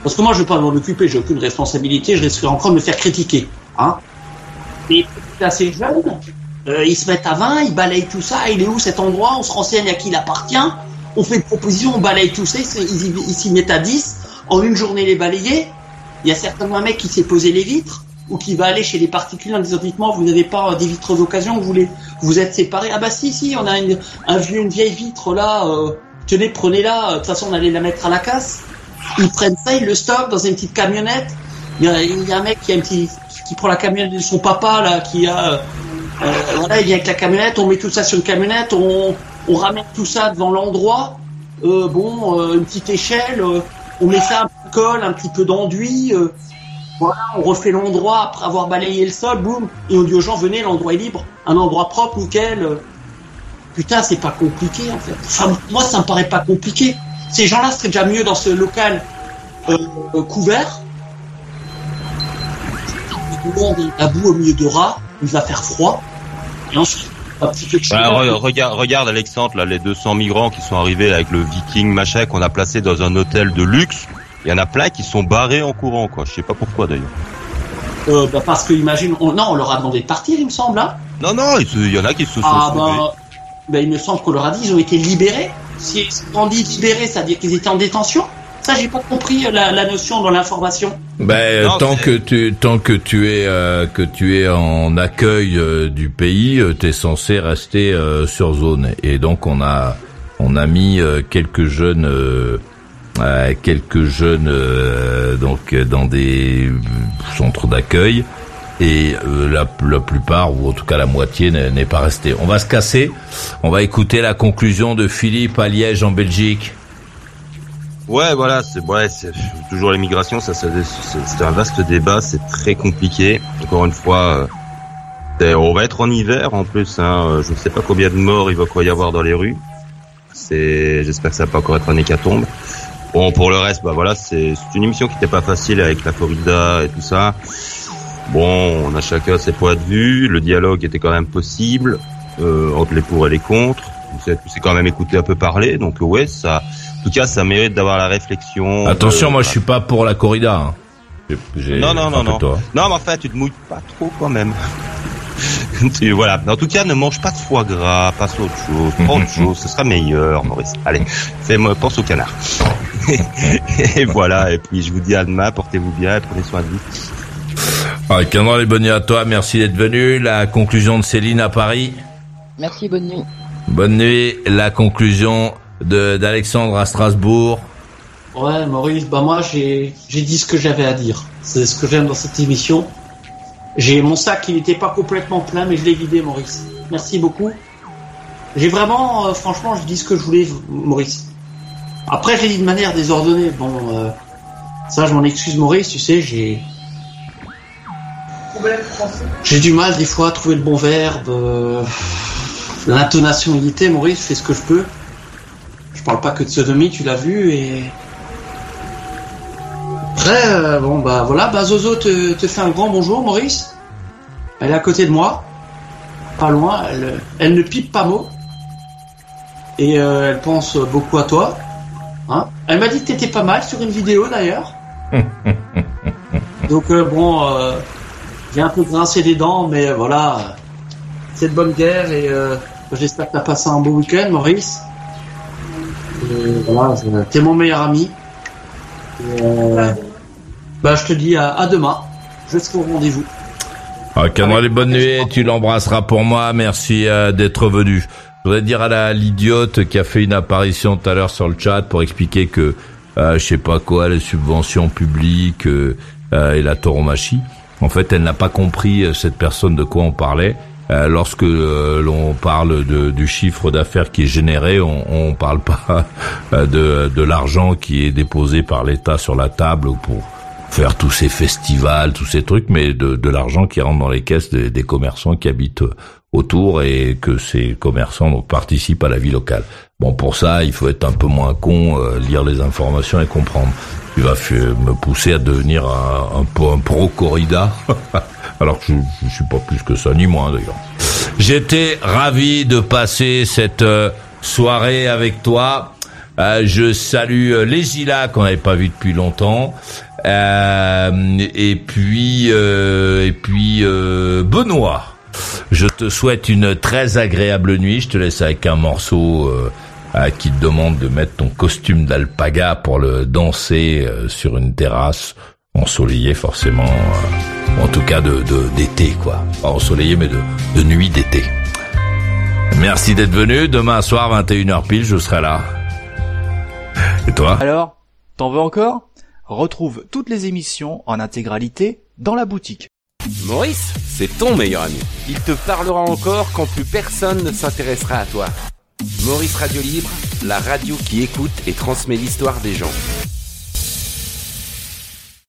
Parce que moi, je vais pas m'en occuper. J'ai aucune responsabilité. Je risquerai encore de me faire critiquer. Hein. Et là, ces jeunes, euh, ils se mettent à 20, ils balayent tout ça. Il est où cet endroit On se renseigne à qui il appartient. On fait une proposition, on balaye tout ça. Ils s'y mettent à 10. En une journée, les balayer. Il y a certainement un mec qui s'est posé les vitres ou qui va aller chez les particuliers en disant dites-moi vous n'avez pas euh, des vitres d'occasion vous voulez vous êtes séparés? Ah bah si si on a une, un vieux une vieille vitre là euh, tenez prenez-la de toute façon on allait la mettre à la casse ils prennent ça ils le stockent dans une petite camionnette il y a, un mec qui a un petit qui prend la camionnette de son papa là qui a euh, euh, voilà il vient avec la camionnette on met tout ça sur une camionnette on, ramène tout ça devant l'endroit euh, bon une petite échelle on met ça un peu colle un petit peu d'enduit voilà, on refait l'endroit après avoir balayé le sol, boum, et on dit aux gens venez, l'endroit est libre, un endroit propre, nickel. Putain, c'est pas compliqué en fait. Enfin, moi, ça me paraît pas compliqué. Ces gens-là seraient déjà mieux dans ce local euh, euh, couvert. Tout le monde à bout au milieu de rats, il va faire froid. Et ensuite. Bah, re- regarde, regarde Alexandre, là, les 200 migrants qui sont arrivés là, avec le Viking machin qu'on a placé dans un hôtel de luxe. Il y en a plein qui sont barrés en courant, quoi. Je sais pas pourquoi d'ailleurs. Euh, bah, parce que imagine, on, non, on leur a demandé de partir, il me semble. Hein Non, non, il se- il y en a qui se sont Ah sauvés. bah, bah, il me semble qu'on leur a dit ils ont été libérés. Si on dit libérés, c'est-à-dire qu'ils étaient en détention. Ça, j'ai pas compris euh, la, la notion dans l'information. Ben, euh, Non, tant que tu tant que tu es euh, que tu es en accueil euh, du pays, euh, t'es censé rester euh, sur zone. Et donc on a on a mis euh, quelques jeunes euh, euh, quelques jeunes euh, donc dans des centres d'accueil et euh, la, la plupart ou en tout cas la moitié n'est pas restée. On va se casser. On va écouter la conclusion de Philippe à Liège en Belgique. Ouais, voilà, c'est ouais, toujours l'immigration, ça, ça c'est un vaste débat, c'est très compliqué. Encore une fois, euh, on va être en hiver en plus. Hein, euh, je ne sais pas combien de morts il va y avoir dans les rues. J'espère que ça va pas encore être un hécatombe. Bon, pour le reste, bah voilà, c'est une émission qui n'était pas facile avec la corrida et tout ça. Bon, on a chacun ses points de vue. Le dialogue était quand même possible euh, entre les pour et les contre. S'est quand même écouté un peu parler, donc ouais, ça. En tout cas, ça mérite d'avoir la réflexion. Attention, euh, moi je suis pas pour la corrida. hein. Non, non, non, non. Non, mais enfin, tu te mouilles pas trop quand même. Tu- voilà. En tout cas, ne mange pas de foie gras, passe à autre chose, prends autre chose, ce sera meilleur, Maurice. Allez, fais-moi, pense au canard. et voilà, et puis je vous dis à demain, portez-vous bien, et prenez soin de vous. Ah, Cameron, les bonnes nuits à toi. Merci d'être venu. La conclusion de Céline à Paris. Merci, bonne nuit. Bonne nuit. La conclusion de d'Alexandre à Strasbourg. Ouais, Maurice, bah moi j'ai j'ai dit ce que j'avais à dire. C'est ce que j'aime dans cette émission. J'ai mon sac, il n'était pas complètement plein, mais je l'ai vidé, Maurice. Merci beaucoup. J'ai vraiment, euh, franchement, je dis ce que je voulais, Maurice. Après, je l'ai dit de manière désordonnée. Bon, euh, ça, je m'en excuse, Maurice. Tu sais, j'ai j'ai du mal des fois à trouver le bon verbe, euh, l'intonation unité. Maurice, je fais ce que je peux. Je parle pas que de sodomie, tu l'as vu et après, euh, bon bah voilà, bah Zozo te, te fait un grand bonjour, Maurice. Elle est à côté de moi, pas loin. Elle, elle ne pipe pas mot et euh, elle pense beaucoup à toi. Hein elle m'a dit que t'étais pas mal sur une vidéo d'ailleurs. Donc euh, bon, euh, j'ai un peu grincé des dents, mais voilà, c'est de bonne guerre et euh, j'espère que t'as passé un beau week-end, Maurice. Et voilà, t'es mon meilleur ami. Euh, bah, je te dis à, demain. Je serai au rendez-vous. Ah, Cameron, les. Tu l'embrasseras pour moi. Merci euh, d'être venu. Je voudrais dire à la l'idiote qui a fait une apparition tout à l'heure sur le chat pour expliquer que euh, je sais pas quoi, les subventions publiques et la tauromachie. En fait, elle n'a pas compris euh, cette personne de quoi on parlait. Euh, lorsque euh, l'on parle de, du chiffre d'affaires qui est généré, on, on parle pas euh, de, de l'argent qui est déposé par l'État sur la table pour faire tous ces festivals, tous ces trucs, mais de, de l'argent qui rentre dans les caisses des, des commerçants qui habitent autour et que ces commerçants participent à la vie locale. Bon, pour ça, il faut être un peu moins con, euh, lire les informations et comprendre. Vas f- me pousser à devenir un, un pro-corrida, alors que je, je suis pas plus que ça, ni moins d'ailleurs. J'étais ravi de passer cette euh, soirée avec toi. Euh, je salue euh, les Ila qu'on n'avait pas vu depuis longtemps. Et puis et puis Benoît. Je te souhaite une très agréable nuit. Je te laisse avec un morceau euh, qui te demande de mettre ton costume d'alpaga pour le danser euh, sur une terrasse ensoleillée forcément. euh, en tout cas de de- d'été quoi. Pas ensoleillée mais de, de nuit d'été. Merci d'être venu. Demain soir 21h pile, je serai là. Et toi? Alors, t'en veux encore? Retrouve toutes les émissions en intégralité dans la boutique. Maurice, c'est ton meilleur ami. Il te parlera encore quand plus personne ne s'intéressera à toi. Maurice Radio Libre, la radio qui écoute et transmet l'histoire des gens.